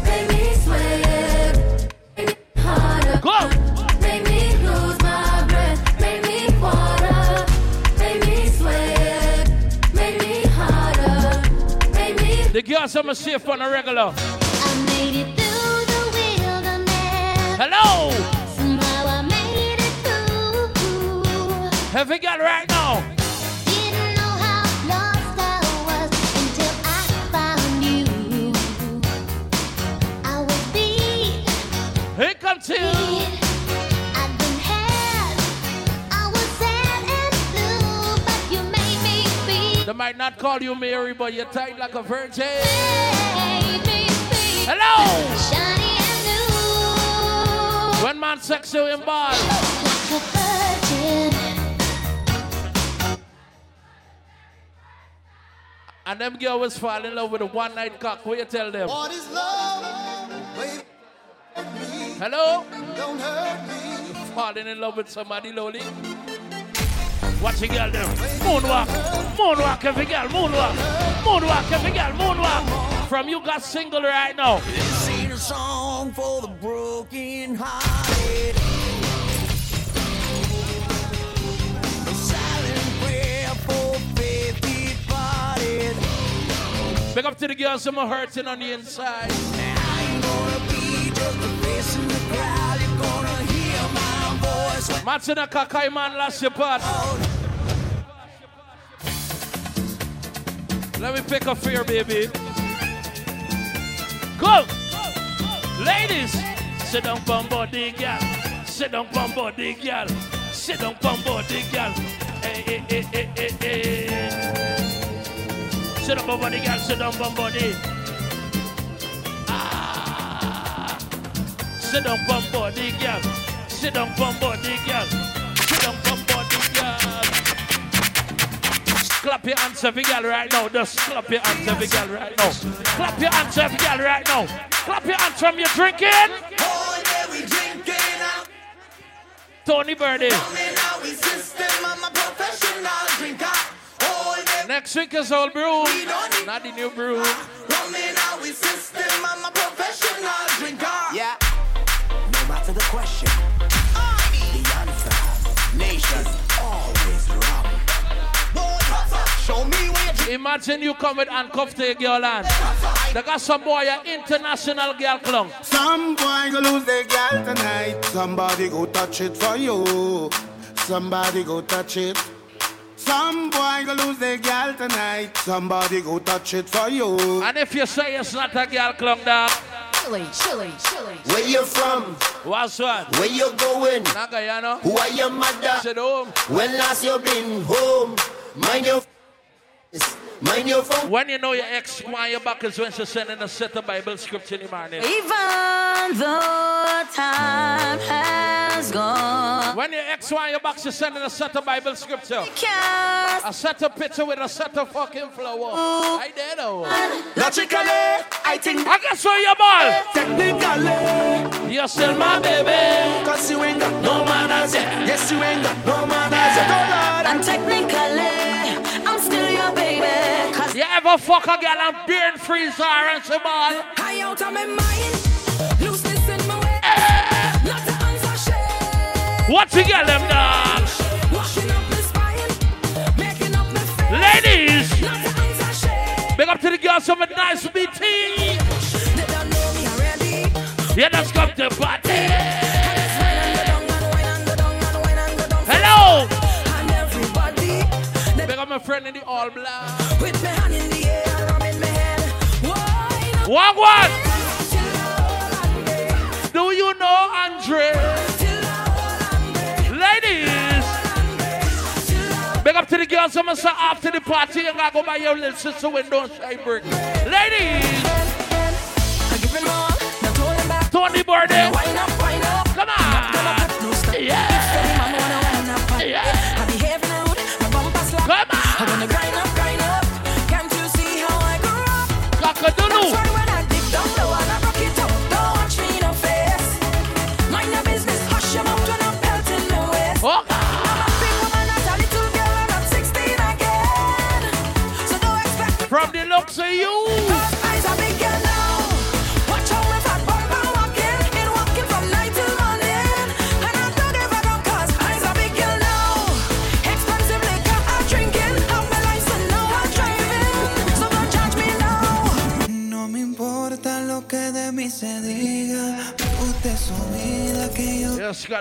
Make me sweat, make me harder. Go! Make me lose my breath, make me water. Make me sweat, make me harder. Make me The girls I'm safe on a regular. I made it you. I was beat, Here comes two. I'd been had. I was sad and blue, but you made me feel. They might not call you Mary, but you're tight like a virgin. Made me feel Hello! shiny and new. When man sex you in ball. Like And them girls fall in love with a one night cock. What you tell them? What is love? Hello? Don't hurt me. Falling in love with somebody lowly. Watch the girl them. Moonwalk. Moonwalk every girl. Moonwalk. Moonwalk every girl. Moonwalk. From you got single right now. This a song for the broken hearted. Big up to the girls who are hurting on the inside. I ain't gonna be just a face in the crowd. You're gonna hear my voice. when Matsuna Kakai man last your part. Let me pick a fear, baby. Go! Ladies, sit down bum body girl. Sit down bum body girl. Sit down girl. Hey, hey, hey, hey, hey, hey. Sit bum body girl. Sit down bum body. Ah. Sit down bum body girl. Sit down bum body girl. Sit down bum body girl. Clap your hands every girl right now. Just clap your hands every girl right now. Clap your hands every girl right now. Clap your hands from your drinking. All day we drinking out. Tony Birdie. Coming out with system. I'm a professional drinker. All day Next week is old brew. Not the new brew. coming out with system. I'm a professional drinker. Yeah. No matter the question, the answer, nation always wrong. Show me where you Imagine you come with handcuffs to your girl and they got some boy, an international girl clung. Some boy go lose their girl tonight. Somebody go touch it for you. Somebody go touch it. Some boy go lose their girl tonight. Somebody go touch it for you. And if you say it's not a girl clung, dog. Chili, chili, chili. Where you from? What's what? Where you going? Not Guyana. Who are your mother? Sit home. When last you been home? Mind your f- mind Mind your phone. When you know your ex why your back is when she's sending a set of Bible scripture in the morning. Even though time has gone. When your ex why your back she's sending a set of Bible scripture. Because A set of picture with a set of fucking flower. I did know. Logically, I think I can show you ball. technically, You're still my baby. cause you ain't got no manners yet. Yes, you ain't got no manners yet. Oh Lord, and technically, I'm still your baby. Cause You ever fuck a girl and burn freeze her and ball? I out of my mind. Looseness in my way. Eh. Not to answer shit. What you get them dogs? Washing up my spine. Making up my face. Ladies, Not to answer shit. big up to the girls from a nice BT. They don't know me already. Yeah, let's come to party. Just my friend in the all black. with my hand in the air, rubbing my head. One one. till all and day. Do you know Andre? Till all and day. Ladies, big up to the girls. I'm gonna say after the party, you gotta go buy your little sister window shine brick. Ladies, I give it all. Not holding back. Tony Birdie, up, come on. Yeah. Steady man wanna wind up Yeah. I behave rude, my bumper slap. Come on.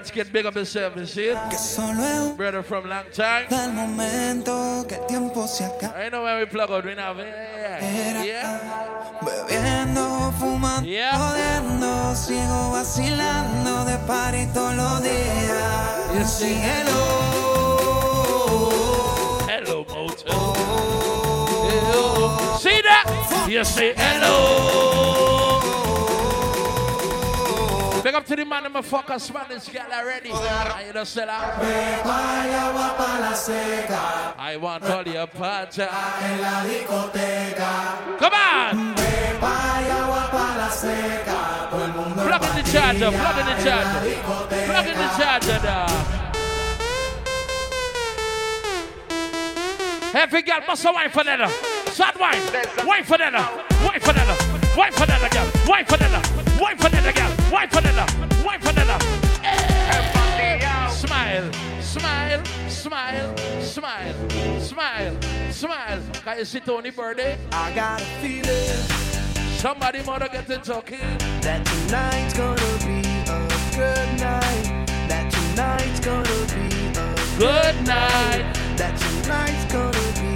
Yo Yeah, Scott's get big up himself, you see it? que solo es un Brother from long time. tal momento que el tiempo se acaba. I know when we plug out, we now. Yeah. yeah. Bebiendo, fumando, Yeah. jodiendo, sigo vacilando de party todos los días. You see? Hello. Hello, motor. Hello. See that? You say hello. Big up to the man, I'm a fucker Spanish girl already. I you know, say that? I want all your party. Come on! Plug in the charger, plug in the charger. Plug in the charger, dog. Every girl must have wine for that. Sad wine. Wine for that. Uh. Wine for that. Uh. Wine for that uh, girl. Wine for that. Wine for that girl. Wine for that. Wine for that. Smile. Smile. Smile. Smile. Smile. Smile. Can you see Tony Birdie? I got a feeling Somebody mother getting talking. that tonight's gonna be a good night. That tonight's gonna be a Good night. That tonight's gonna be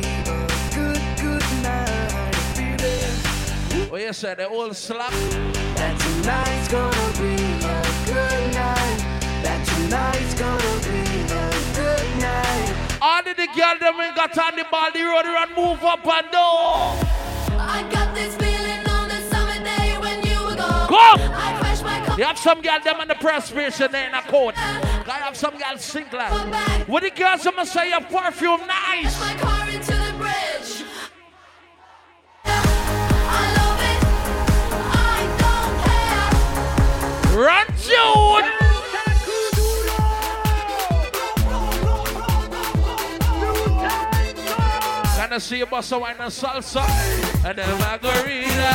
Oh, you said the old slap. that tonight's gonna be a good night. That tonight's gonna be a good night. All of the girls them ain't got on the ball, the road run, move up and down. I got this feeling on the summer day when you were gone. Go! I crashed my car. You have some girl them in the press perspiration there in a coat. I have some girls sink like. What the girls them say your perfume nice. Run June. Gonna see a wine and salsa and then margarita.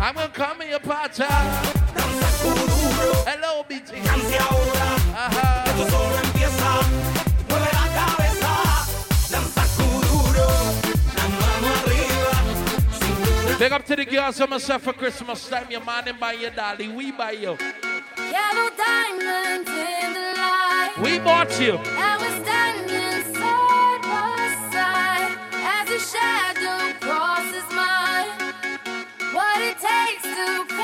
I'm gonna come in your party. Hello, BT. Ajá. Uh-huh. Big up to the girls on myself for Christmas time. Your man and buy your dolly. We buy you. Yellow diamonds in the light. We bought you. And we're standing side by side as a shadow crosses mine. What it takes to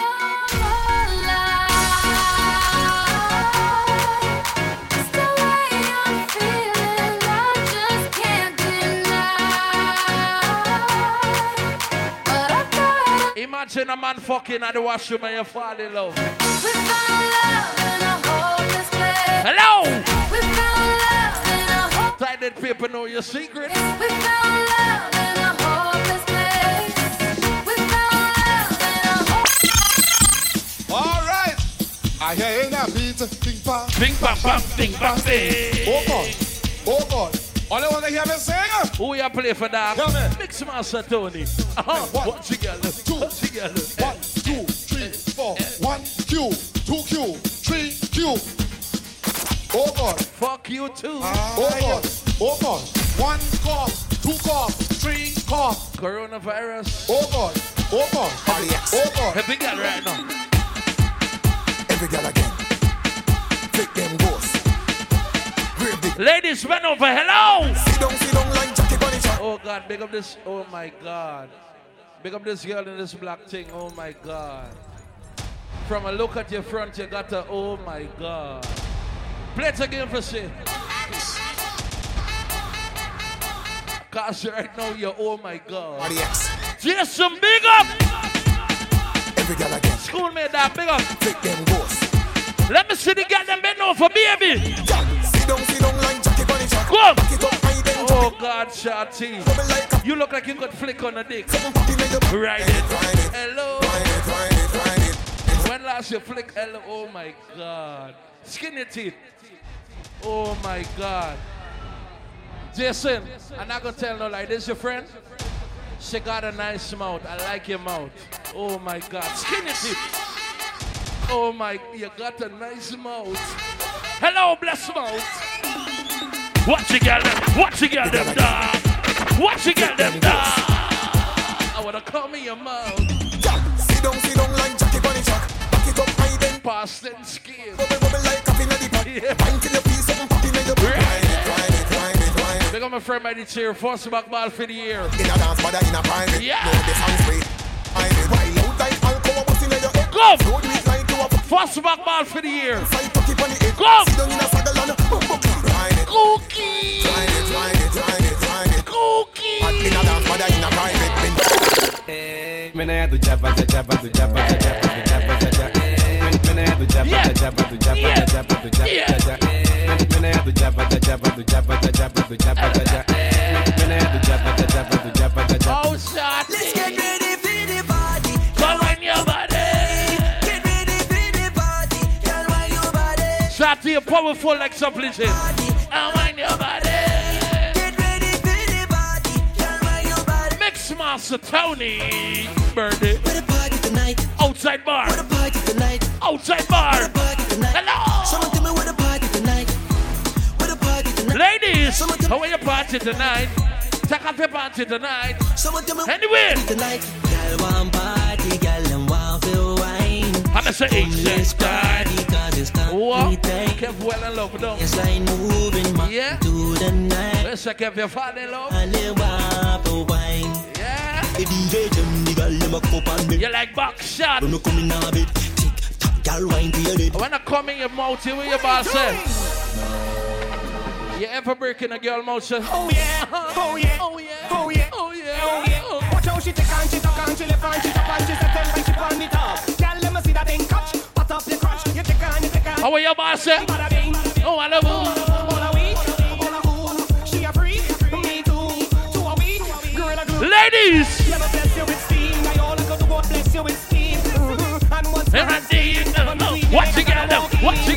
Imagine a man fucking at the washroom and you fall in love. Hello! Tie that paper, know your secret. All right. I hear in a beat, ping pong. Ping pong, pong, ping pong, ping. Oh God, oh God. All I want to hear me sing. Who you play for that? Tell me. Mix Master Tony. Uh-huh. One together, two together. One, two, three, four. One Q, two Q, three Q. Oh God. Fuck you too. Oh God, oh God. One cough, two cough, three cough. Coronavirus. Oh God, oh God. Oh God. Hey, big girl right now. Every girl again. Ladies, bend over. Hello. Sit down, sit down like Jackie Bunny Oh God, big up this. Oh my God. Big up this girl in this black thing. Oh my God. From a look at your front, you got a. Oh my God. Play it again for see. Cause right now you're. Oh my God. Jason, big up. Every girl again. Schoolmate, that big up. Take them ghosts. Let me see the girl them bend over, baby. Go. Oh God, Shotty. You look like you could flick on a dick. Ride it. Hello. When last you flick? Hello. Oh my God. Skin Skinny teeth. Oh my God. Jason, I'm not gonna tell no lie. This your friend? She got a nice mouth. I like your mouth. Oh my God. Skin Skinny teeth. Oh my, you got a nice mouth. Hello, bless mouth. Watch you get them, watch you get them, ah. dog. Watch you get them, ah. dog. I wanna come in your mouth. Sit down, sit down like Jackie Bunny Chuck. Back it up high then. Past and skin. Bubble, bubble like coffee in the pot. Wine till you feel something popping in ride it. Big up my friend by the chair, first back ball for the year. In a dance, mother in a private. Yeah. No, the song's free. It, wild out like Come! First back ball for the year. Come! Cookie! Cookie! When I had to jab at body? To powerful like something. I want your body. Get ready for the party. Girl, why your body? Mix Master Tony. Birdie. Where the party tonight? Outside bar. Where the party tonight? Outside bar. Where the party tonight? Hello. Someone tell me where the party tonight? Where the party tonight? Ladies, how are you party tonight? Take off your party tonight. Someone tell me Anyway. tonight. Girl, party, girl, them want feel wine. I'm gonna say Let's party, cause it's What? company time. Kev well and love, don't Yes, I moving my Yeah. to the night. Let's check if you fall in love. I live up a wine. Yeah. The DJ them the girl them a cup and me. You like box shot. When me come in a bit, tick tock, girl wine to your lid. When I come in your mouth, you with your boss eh? say. You ever breaking a girl mouth say? Oh yeah, oh yeah, oh yeah, oh yeah, oh yeah, oh yeah. Watch how she take and she tuck and she left and she tap and she settle when she on the top. How are your boss bing. Oh, I love you. Ladies. Me bless you with steam. I all go to God bless you with steam. And once I did, what you? What you?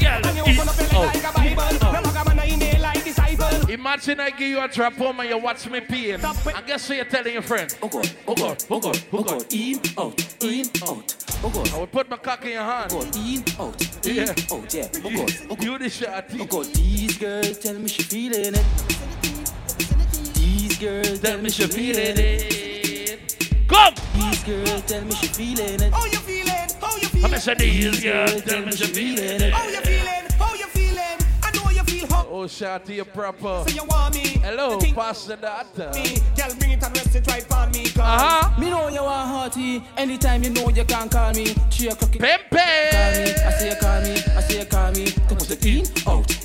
Oh. Imagine I give you a trap home and you watch me peeing. And guess what you're telling your friend? Oh God, oh God, oh God, oh God, in, out, in, out. Oh God. I will put my cock in your hand. Oh God, in, out, in, Yeah. out, yeah. Oh God, oh God. You the shot. Oh God, these girls tell me she feeling it. These girls tell me she feeling it. Come! These girls tell me she feeling it. How you feeling? How you feeling? I'm say these girls tell me she feeling it. How you feeling? How you feeling? I know you feel hot. Oh, shout to you proper. So you want me? Hello, Pastor Doctor. Me, girl, bring it and rest it right for me. Uh-huh. Me know you are hearty. Anytime you know you can call me. Three o'clock. Pepe. Call me. I say you call me. I say you call me. Come in, out, in, out,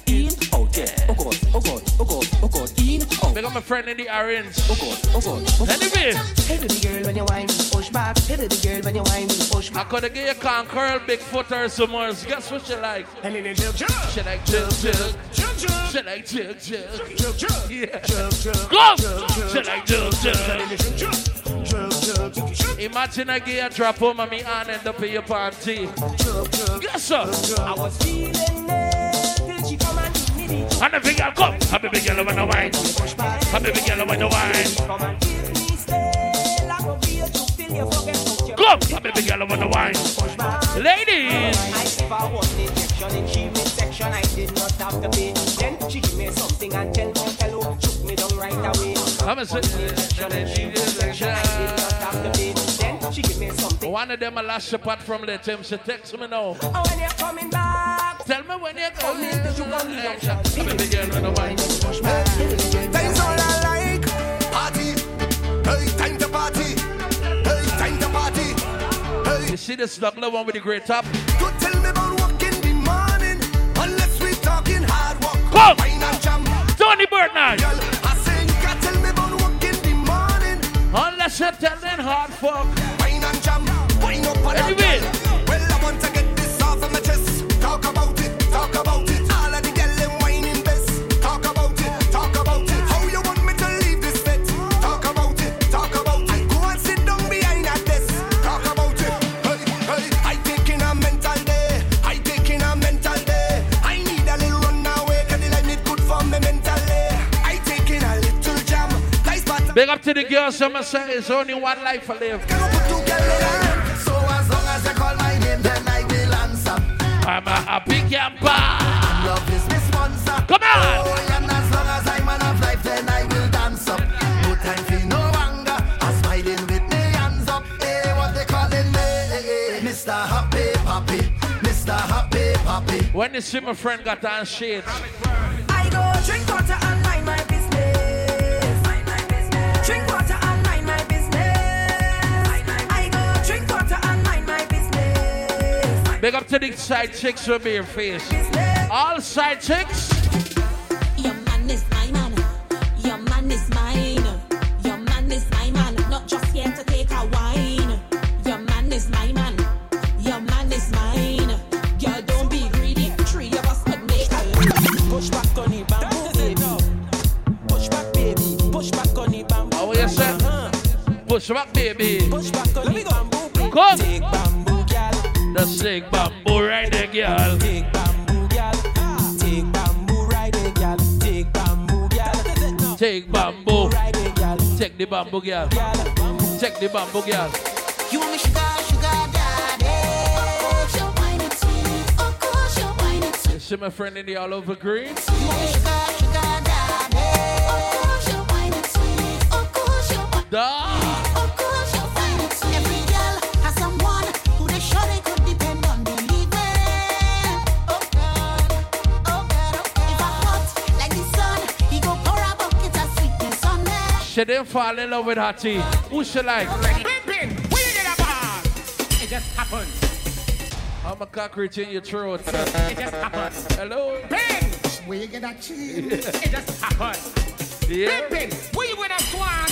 yeah. Oh God, oh God, oh God, oh God, in, out. Big up my friend in the orange. Oh God, oh God. Anyway. Hey baby girl, when you whine, push back. Hey baby girl, when you whine, push back. I could have give you can curl big foot or some more. Guess what she like? And then jug jug. She like jug jug. Jug jug. She like jug jug. Jug jug. Yeah. Jug jug. Go! She like jug jug. Imagine I get a drop home and me hand end up in your. Jug Yes, sir. I was feeling it and the big come. Happy big girl when the wine. Happy big girl when the wine. Come a. Happy big girl when the wine. Ladies. I gave did not have to. Then she give me something and tell me hello. Shook me down right away. Come and sit. Injection in she midsection. I did not have to pay. She give me something. One of them a last apart from the team. She text me now. Oh, when you're coming back. Tell me when you're coming. Coming to sugar me big girl when the wine. Time's all I like. Party. Hey, time to party. Hey, time to party. Hey, You see this snuggler one with the great top? don't tell me about work in the morning. Unless we talking hard work. Come. Wine and jam. Tony Burton. Girl, I you can't tell me about work Big up to the girls. Some say it's only one life to live. I'm a happy camper. Love is my sponsor. Come on. Oh, and as long as I'm life, then I will dance up. No time for no anger. I'm smiling with me hands up. Hey, what they calling me? Mr. Happy Papi. Mr. Happy Papi. When you see my friend got on shades. I go drink water and mind my business. Mind my business. Drink water Big up to the side chicks with me your face. All side chicks. Bamboo, girl. Take the bamboo, girl. You me sugar, sugar daddy. Your wine is sweet. Of course, your wine is sweet. See my friend in the all over green? Me. She didn't fall in love with Hattie. Who she like? Pimpin', where you get a bar? It just happened. I'm a cockroach in your throat. It just happened. Hello? Ben, where you get that cheese? It just happened. Yeah. Pimpin', where you with a squad?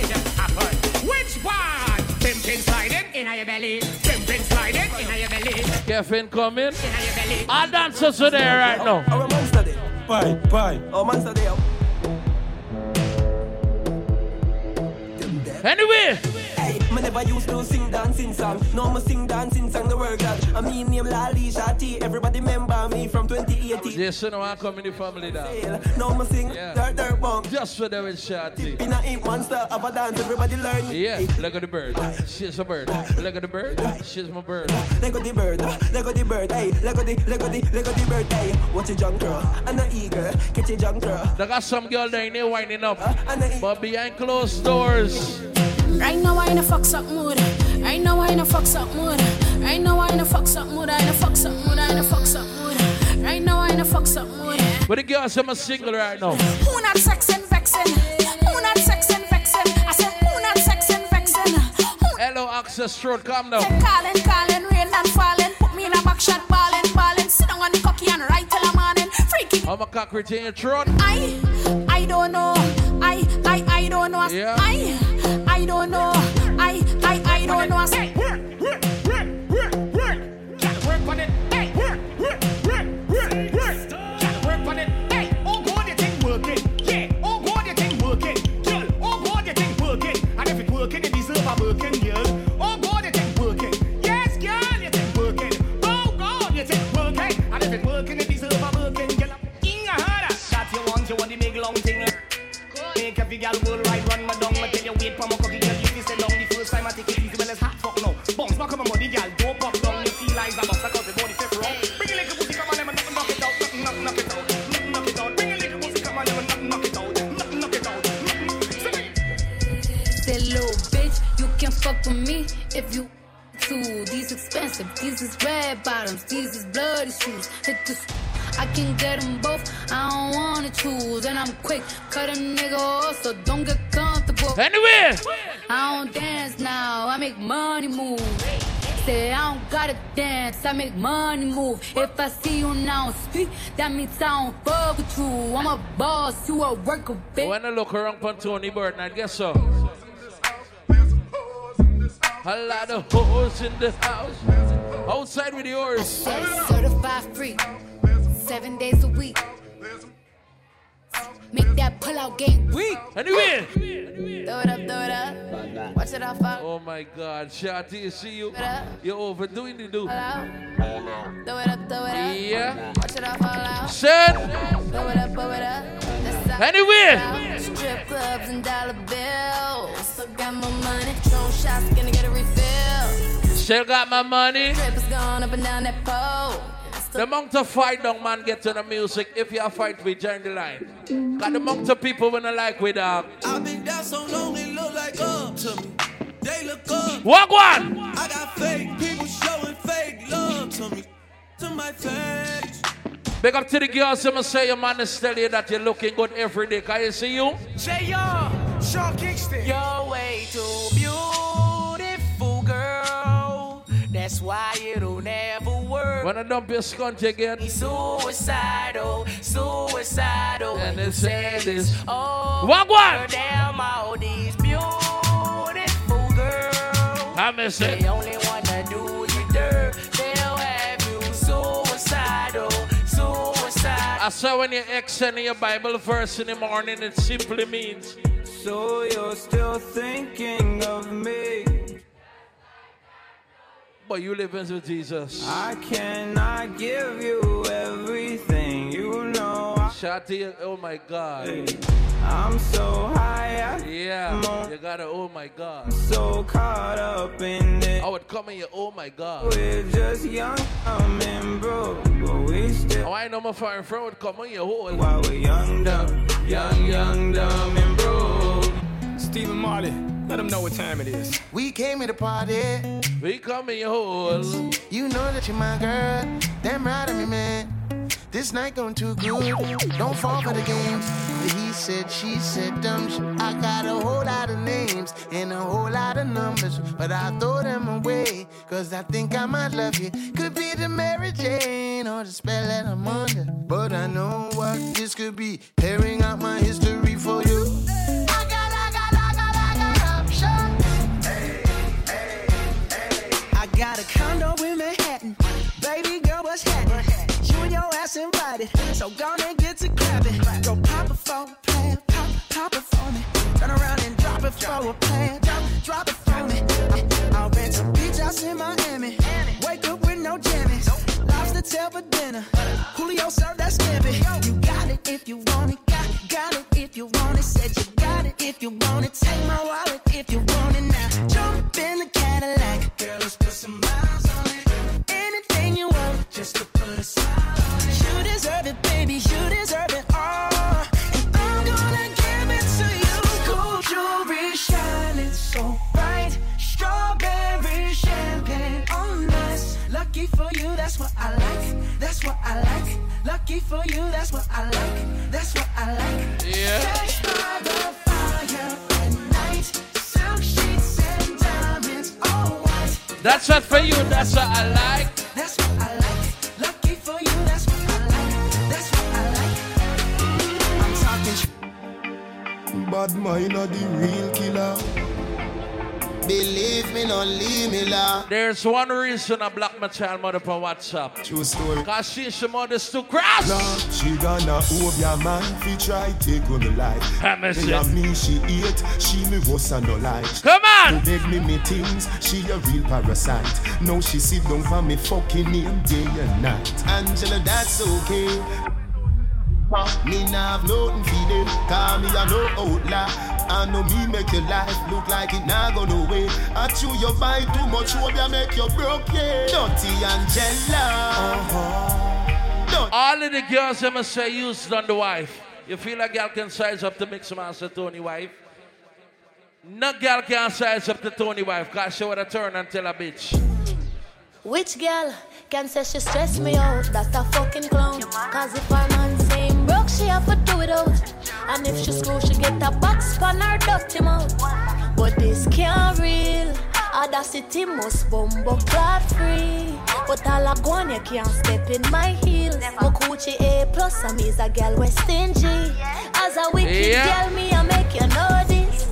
It just happened. Which one? Pimpin' sliding in your belly. Pimpin' sliding in your belly. Kevin coming. In your belly. All dancers are there right now. Our monster day. Bye, bye. Our monster day. Oh. Anyway. Me never used to sing dancing song. No, me sing dancing song the world glad. I mean name Lali Shati. Everybody remember me from 2018. Jason, I come in the family now. Now me sing Yeah. dirt dirt bunk. Just for them with Shotty. In a ink monster of a dance, everybody learn. Yeah, look at the bird. She's a bird. Look at the bird. She's my bird. Let go the bird, let go the bird, hey, let go the, let go the, let go the bird, hey. Watch a junk girl, and a eager, catch a junk girl. They got some girl there in there winding up. Uh, but behind closed doors. Right now I in a fuck up mood. Right now I in a fuck up mood. Right now I in a fuck up mood. I in a fuck up mood. I in a fuck up mood. Right now I in a fuck up mood. But the girls I'm a single right now. Who not sex and vexing? Who not sex and vexing? I said who not sex and vexing? Hello, Access Road, come now. Calling, calling, rain and falling. Put me in a back shot, I'm Mama cockroach in your throat. I, I don't know. I, I, I don't know. Yeah. I, I don't know. I, I, I don't know. Expensive, these is red bottoms, these is bloody shoes. Hit the I can get them both, I don't wanna choose. And I'm quick, cut a nigga off, so don't get comfortable. Anyway, I don't dance now, I make money move. Say I don't gotta dance, I make money move. If I see you now speak, that means I don't fuck with you. I'm a boss, you a worker, bitch. when I look around for Tony Burton, I guess so. A lot of hoes in the house. Outside with yours. Certified free, seven days a week. Make that pull out game weak. Anyway. Throw it up, throw it up. Watch it off up. Oh my God, Shotty, you see you? You're overdoing the do. Throw it up, throw it up. Yeah. Watch it off all out. Said. Throw it up, throw it up. Anyway. Strip clubs and dollar bills. Still got my money. Drone shots, gonna get a refill. Still got my money. Trip is going up and down that pole. The amount of fight down man get to the music. If you are fight we join the line. Got the amount of people when I like with uh I've been down so long it look like up to me. They look up. Walk one. I got fake people showing fake love to me. To my face. Big up to the girls, I'ma say your man is telling you that you're looking good every day. Can you see you? J.R. Sean Kingston. You're way too beautiful, girl. That's why it'll never work. Wanna dump your scunt again? Suicidal, suicidal. And they say this. Oh, Walk one. Damn, all these beautiful girls. I miss They it. only wanna do you dirt. They'll have you suicidal, suicidal. I saw when you ex sending your Bible verse in the morning, it simply means. So you're still thinking of me. But you live with Jesus. I cannot give you everything, you know. I- Shotty, oh my God. I'm so high, I- Yeah, you gotta, oh my God. I'm so caught up in it. I would come in here, oh my God. We're just young, I'm in broke, but we still. Oh, I know my foreign friend would come in your hole. While we're young, dumb, young, young, dumb, and broke. Stephen Marley, let them know what time it is. We came here to party. We come in your hole. You know that you're my girl. Damn right of me, man. This night going too good. Don't fall for the games. The he said, she said, dumb shit. I got a whole lot of names and a whole lot of numbers, but I throw them away. Cause I think I might love you. Could be the Mary Jane or the spell that I'm under. But I know what this could be. Tearing out my history got a condo in Manhattan. Baby girl, what's happening? You and your ass invited. So gonna get to clapping. Go pop it for a plan. Pop, pop it for me. Turn around and drop it for a plan. Drop, drop it for me. I, I'll rent a beach house in Miami. Wake up with no jammies. Tail for dinner. Julio served that scampi. You got it if you want it. Got, got it if you want it. Said you got it if you want it. Take my wallet if you want it now. Jump in the Cadillac. Girl, let's put some miles on it. Anything you want, just to put a smile on it. You deserve it, baby. You deserve it all. And I'm gonna give it to you. Gold jewelry shining so bright. Lucky for you, that's what I like. That's what I like. Lucky for you, that's what I like. That's what I like. Yeah. That's what for you, that's what I like. That's what I like. Lucky for you, that's what I like. That's what I like. I'm talking. Bad mind are the real killer. Believe me, no leave me la. There's one reason I block my child mother from WhatsApp. True story. Cause she she mother's too crass. Nah, she gonna hope your man fi try take on the life. See. Tell her me she hate, she me was and no like. Come on. To beg me me things, she a real parasite. Now she sit down for me fucking name day and night. Angela, that's okay. Me nah have nothing for them, call me a no outlaw. I know me make your life look like it nah go no way. I chew your bite too much, hope ya make you broke, yeah. Dirty Angela. Uh-huh. All of the girls ever say used on the wife. You feel like girl can size up the mix master Tony wife? No girl can size up the Tony wife cause she would have turn and tell a bitch. Which girl can say she stress me out? That's a fucking clown. Cause if her man saying broke, she have to do it out. And if she screw, she get a box on her dirty mouth. But this can't real. Audacity must bumbo clot free. But all I go on, you can't step in my heels. My Gucci A plus, and me's a girl we stingy. As a wicked Yeah. girl, me I make you know this.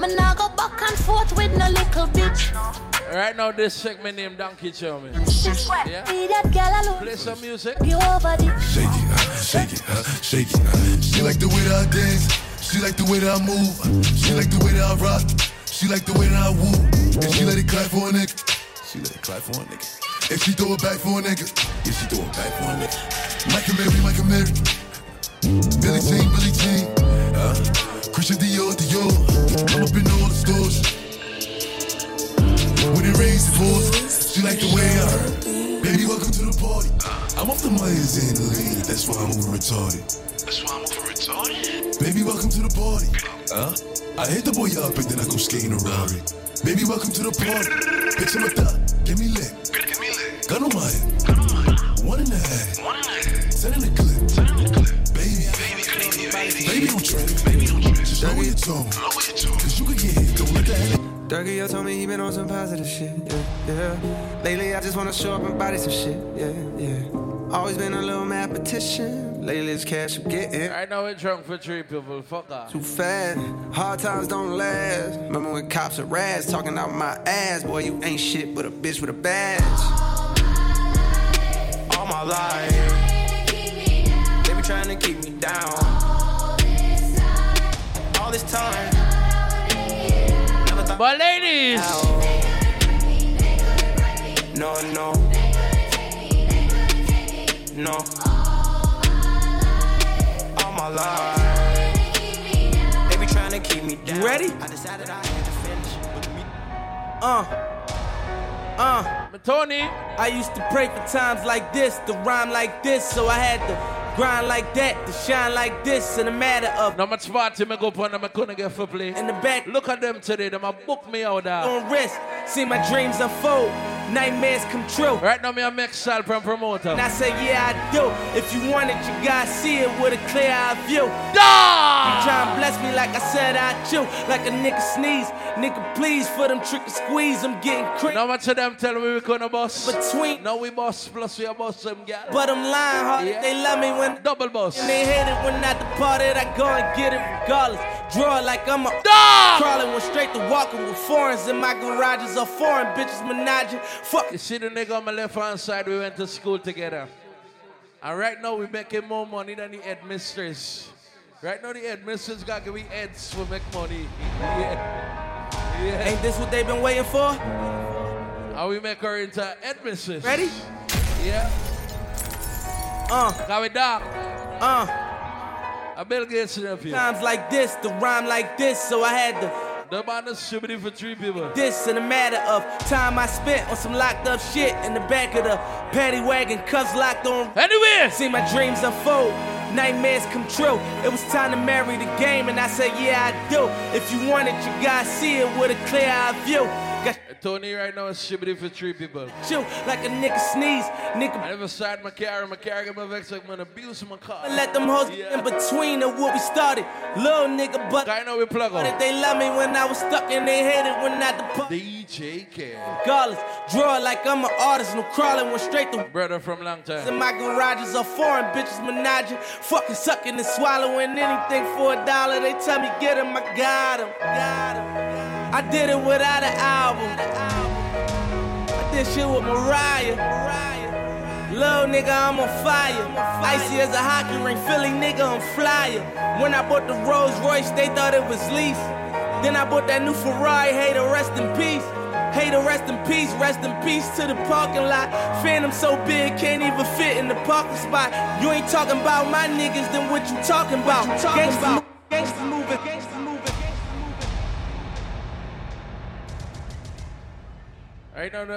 Me nah go back and forth with no little bitch. Right now, this segment named Donkey Show me. Yeah? Be that girl alone. Play some music. You over the Shake it, uh, shake it, uh, shake it. Uh. She like the way that I dance. She like the way that I move. She like the way that I rock. She like the way that I woo. And she let it clap for a nigga. She let it clap for a nigga. If she throw it back for a nigga. Yeah, she throw it back for a nigga. Michael Mary, Michael Mary. Billie Jean, Billie Jean. Uh, Christian Dior, Dior. I'm up in all the stores. It rains, it pours. She like the way I heard. Baby, welcome to the party. I'm off the Myers and the lean. That's why I'm over retarded. That's why I'm over retarded. Baby, welcome to the party. Huh? I hit the boy up and then I go skating a Rari. Baby, welcome to the party. Bitch, I'm a thot. Give me lit. Give me lit. Gun on my head. One and a half. One and a half. Send in the clip. Send in the clip. Baby. Baby, baby, baby. Baby, don't trip. Baby, don't trip. Just lower your tone. Lower your tone. Cause you can get hit. Don't let that Dougie, yo told me he been on some positive shit, yeah, yeah. Lately, I just wanna show up and body some shit, yeah, yeah. Always been a little mad petition. Lately, it's cash I'm getting. Right now, we're drunk for three people. Fuck off. Too fast, hard times don't last. Remember when cops are rats talking out my ass? Boy, you ain't shit but a bitch with a badge. All my life, they be trying to keep me down. All this time. But ladies, no, no, no. All my life, they be trying to keep me down. You ready? I decided I had to finish with me. Uh. Uh. Tony. I used to pray for times like this, to rhyme like this, so I had to grind like that, to shine like this, in a matter of. No much party me go upon them, I couldn't get for play. In the back. Look at them today, them a book me out there. On risk, see my dreams unfold, nightmares come true. Right now, me a make style from promoter. And I say, yeah, I do. If you want it, you gotta see it with a clear eye view. Da! You try and bless me like I said I chew, like a nigga sneeze. Nigga, please, for them trick and squeeze, I'm getting crazy. No much of them tell me we gonna boss. Between. No, we boss plus we a boss them gal. But I'm lying hard. Yeah. They love me when double boss. And they hate it when I departed. I go and get it regardless. Draw it like I'm a Dog! crawling, went straight to walking with foreigns in my garages are foreign bitches menaging. Fuck. You see the nigga on my left hand side, we went to school together. And right now we making more money than the headmistress. Right now the headmistress got give me heads for make money. Yeah. yeah. Ain't this what they been waiting for? How we make her into headmistress. Ready? Yeah. Uh. Got we dark. Uh. I Bill Gates in up here. Times like this, the rhyme like this, so I had to. The man is shibbity for three people. This in a matter of time I spent on some locked up shit in the back of the paddy wagon, cuffs locked on. Anywhere! See my dreams unfold, nightmares come true. It was time to marry the game, and I said, Yeah, I do. If you want it, you gotta see it with a clear eye view. Got Tony right now is shibbity for three people. you like a nigga sneeze, nigga. I never started my car, my car get my vex like man abuse my car. Let them hoes get in between of what we started. Little nigga, but I know we plug on. They love me when I was stuck and they hated when I the DJ K. Regardless, draw it like I'm an artist, no crawling, went straight to Brother from long time. in my garages are foreign bitches menaging. Fucking sucking and swallowing anything for a dollar. They tell me get him, I got him. Got him. I did it without an album. I did shit with Mariah. Little nigga, I'm on fire. Icy as a hockey ring, Philly nigga, I'm flyer. When I bought the Rolls Royce, they thought it was lease. Then I bought that new Ferrari, hey, to rest in peace. Hey, to rest in peace, rest in peace to the parking lot. Phantom so big, can't even fit in the parking spot. You ain't talking about my niggas, then what you talking about? Gangsta, gangsta moving, gangsta moving. Right now,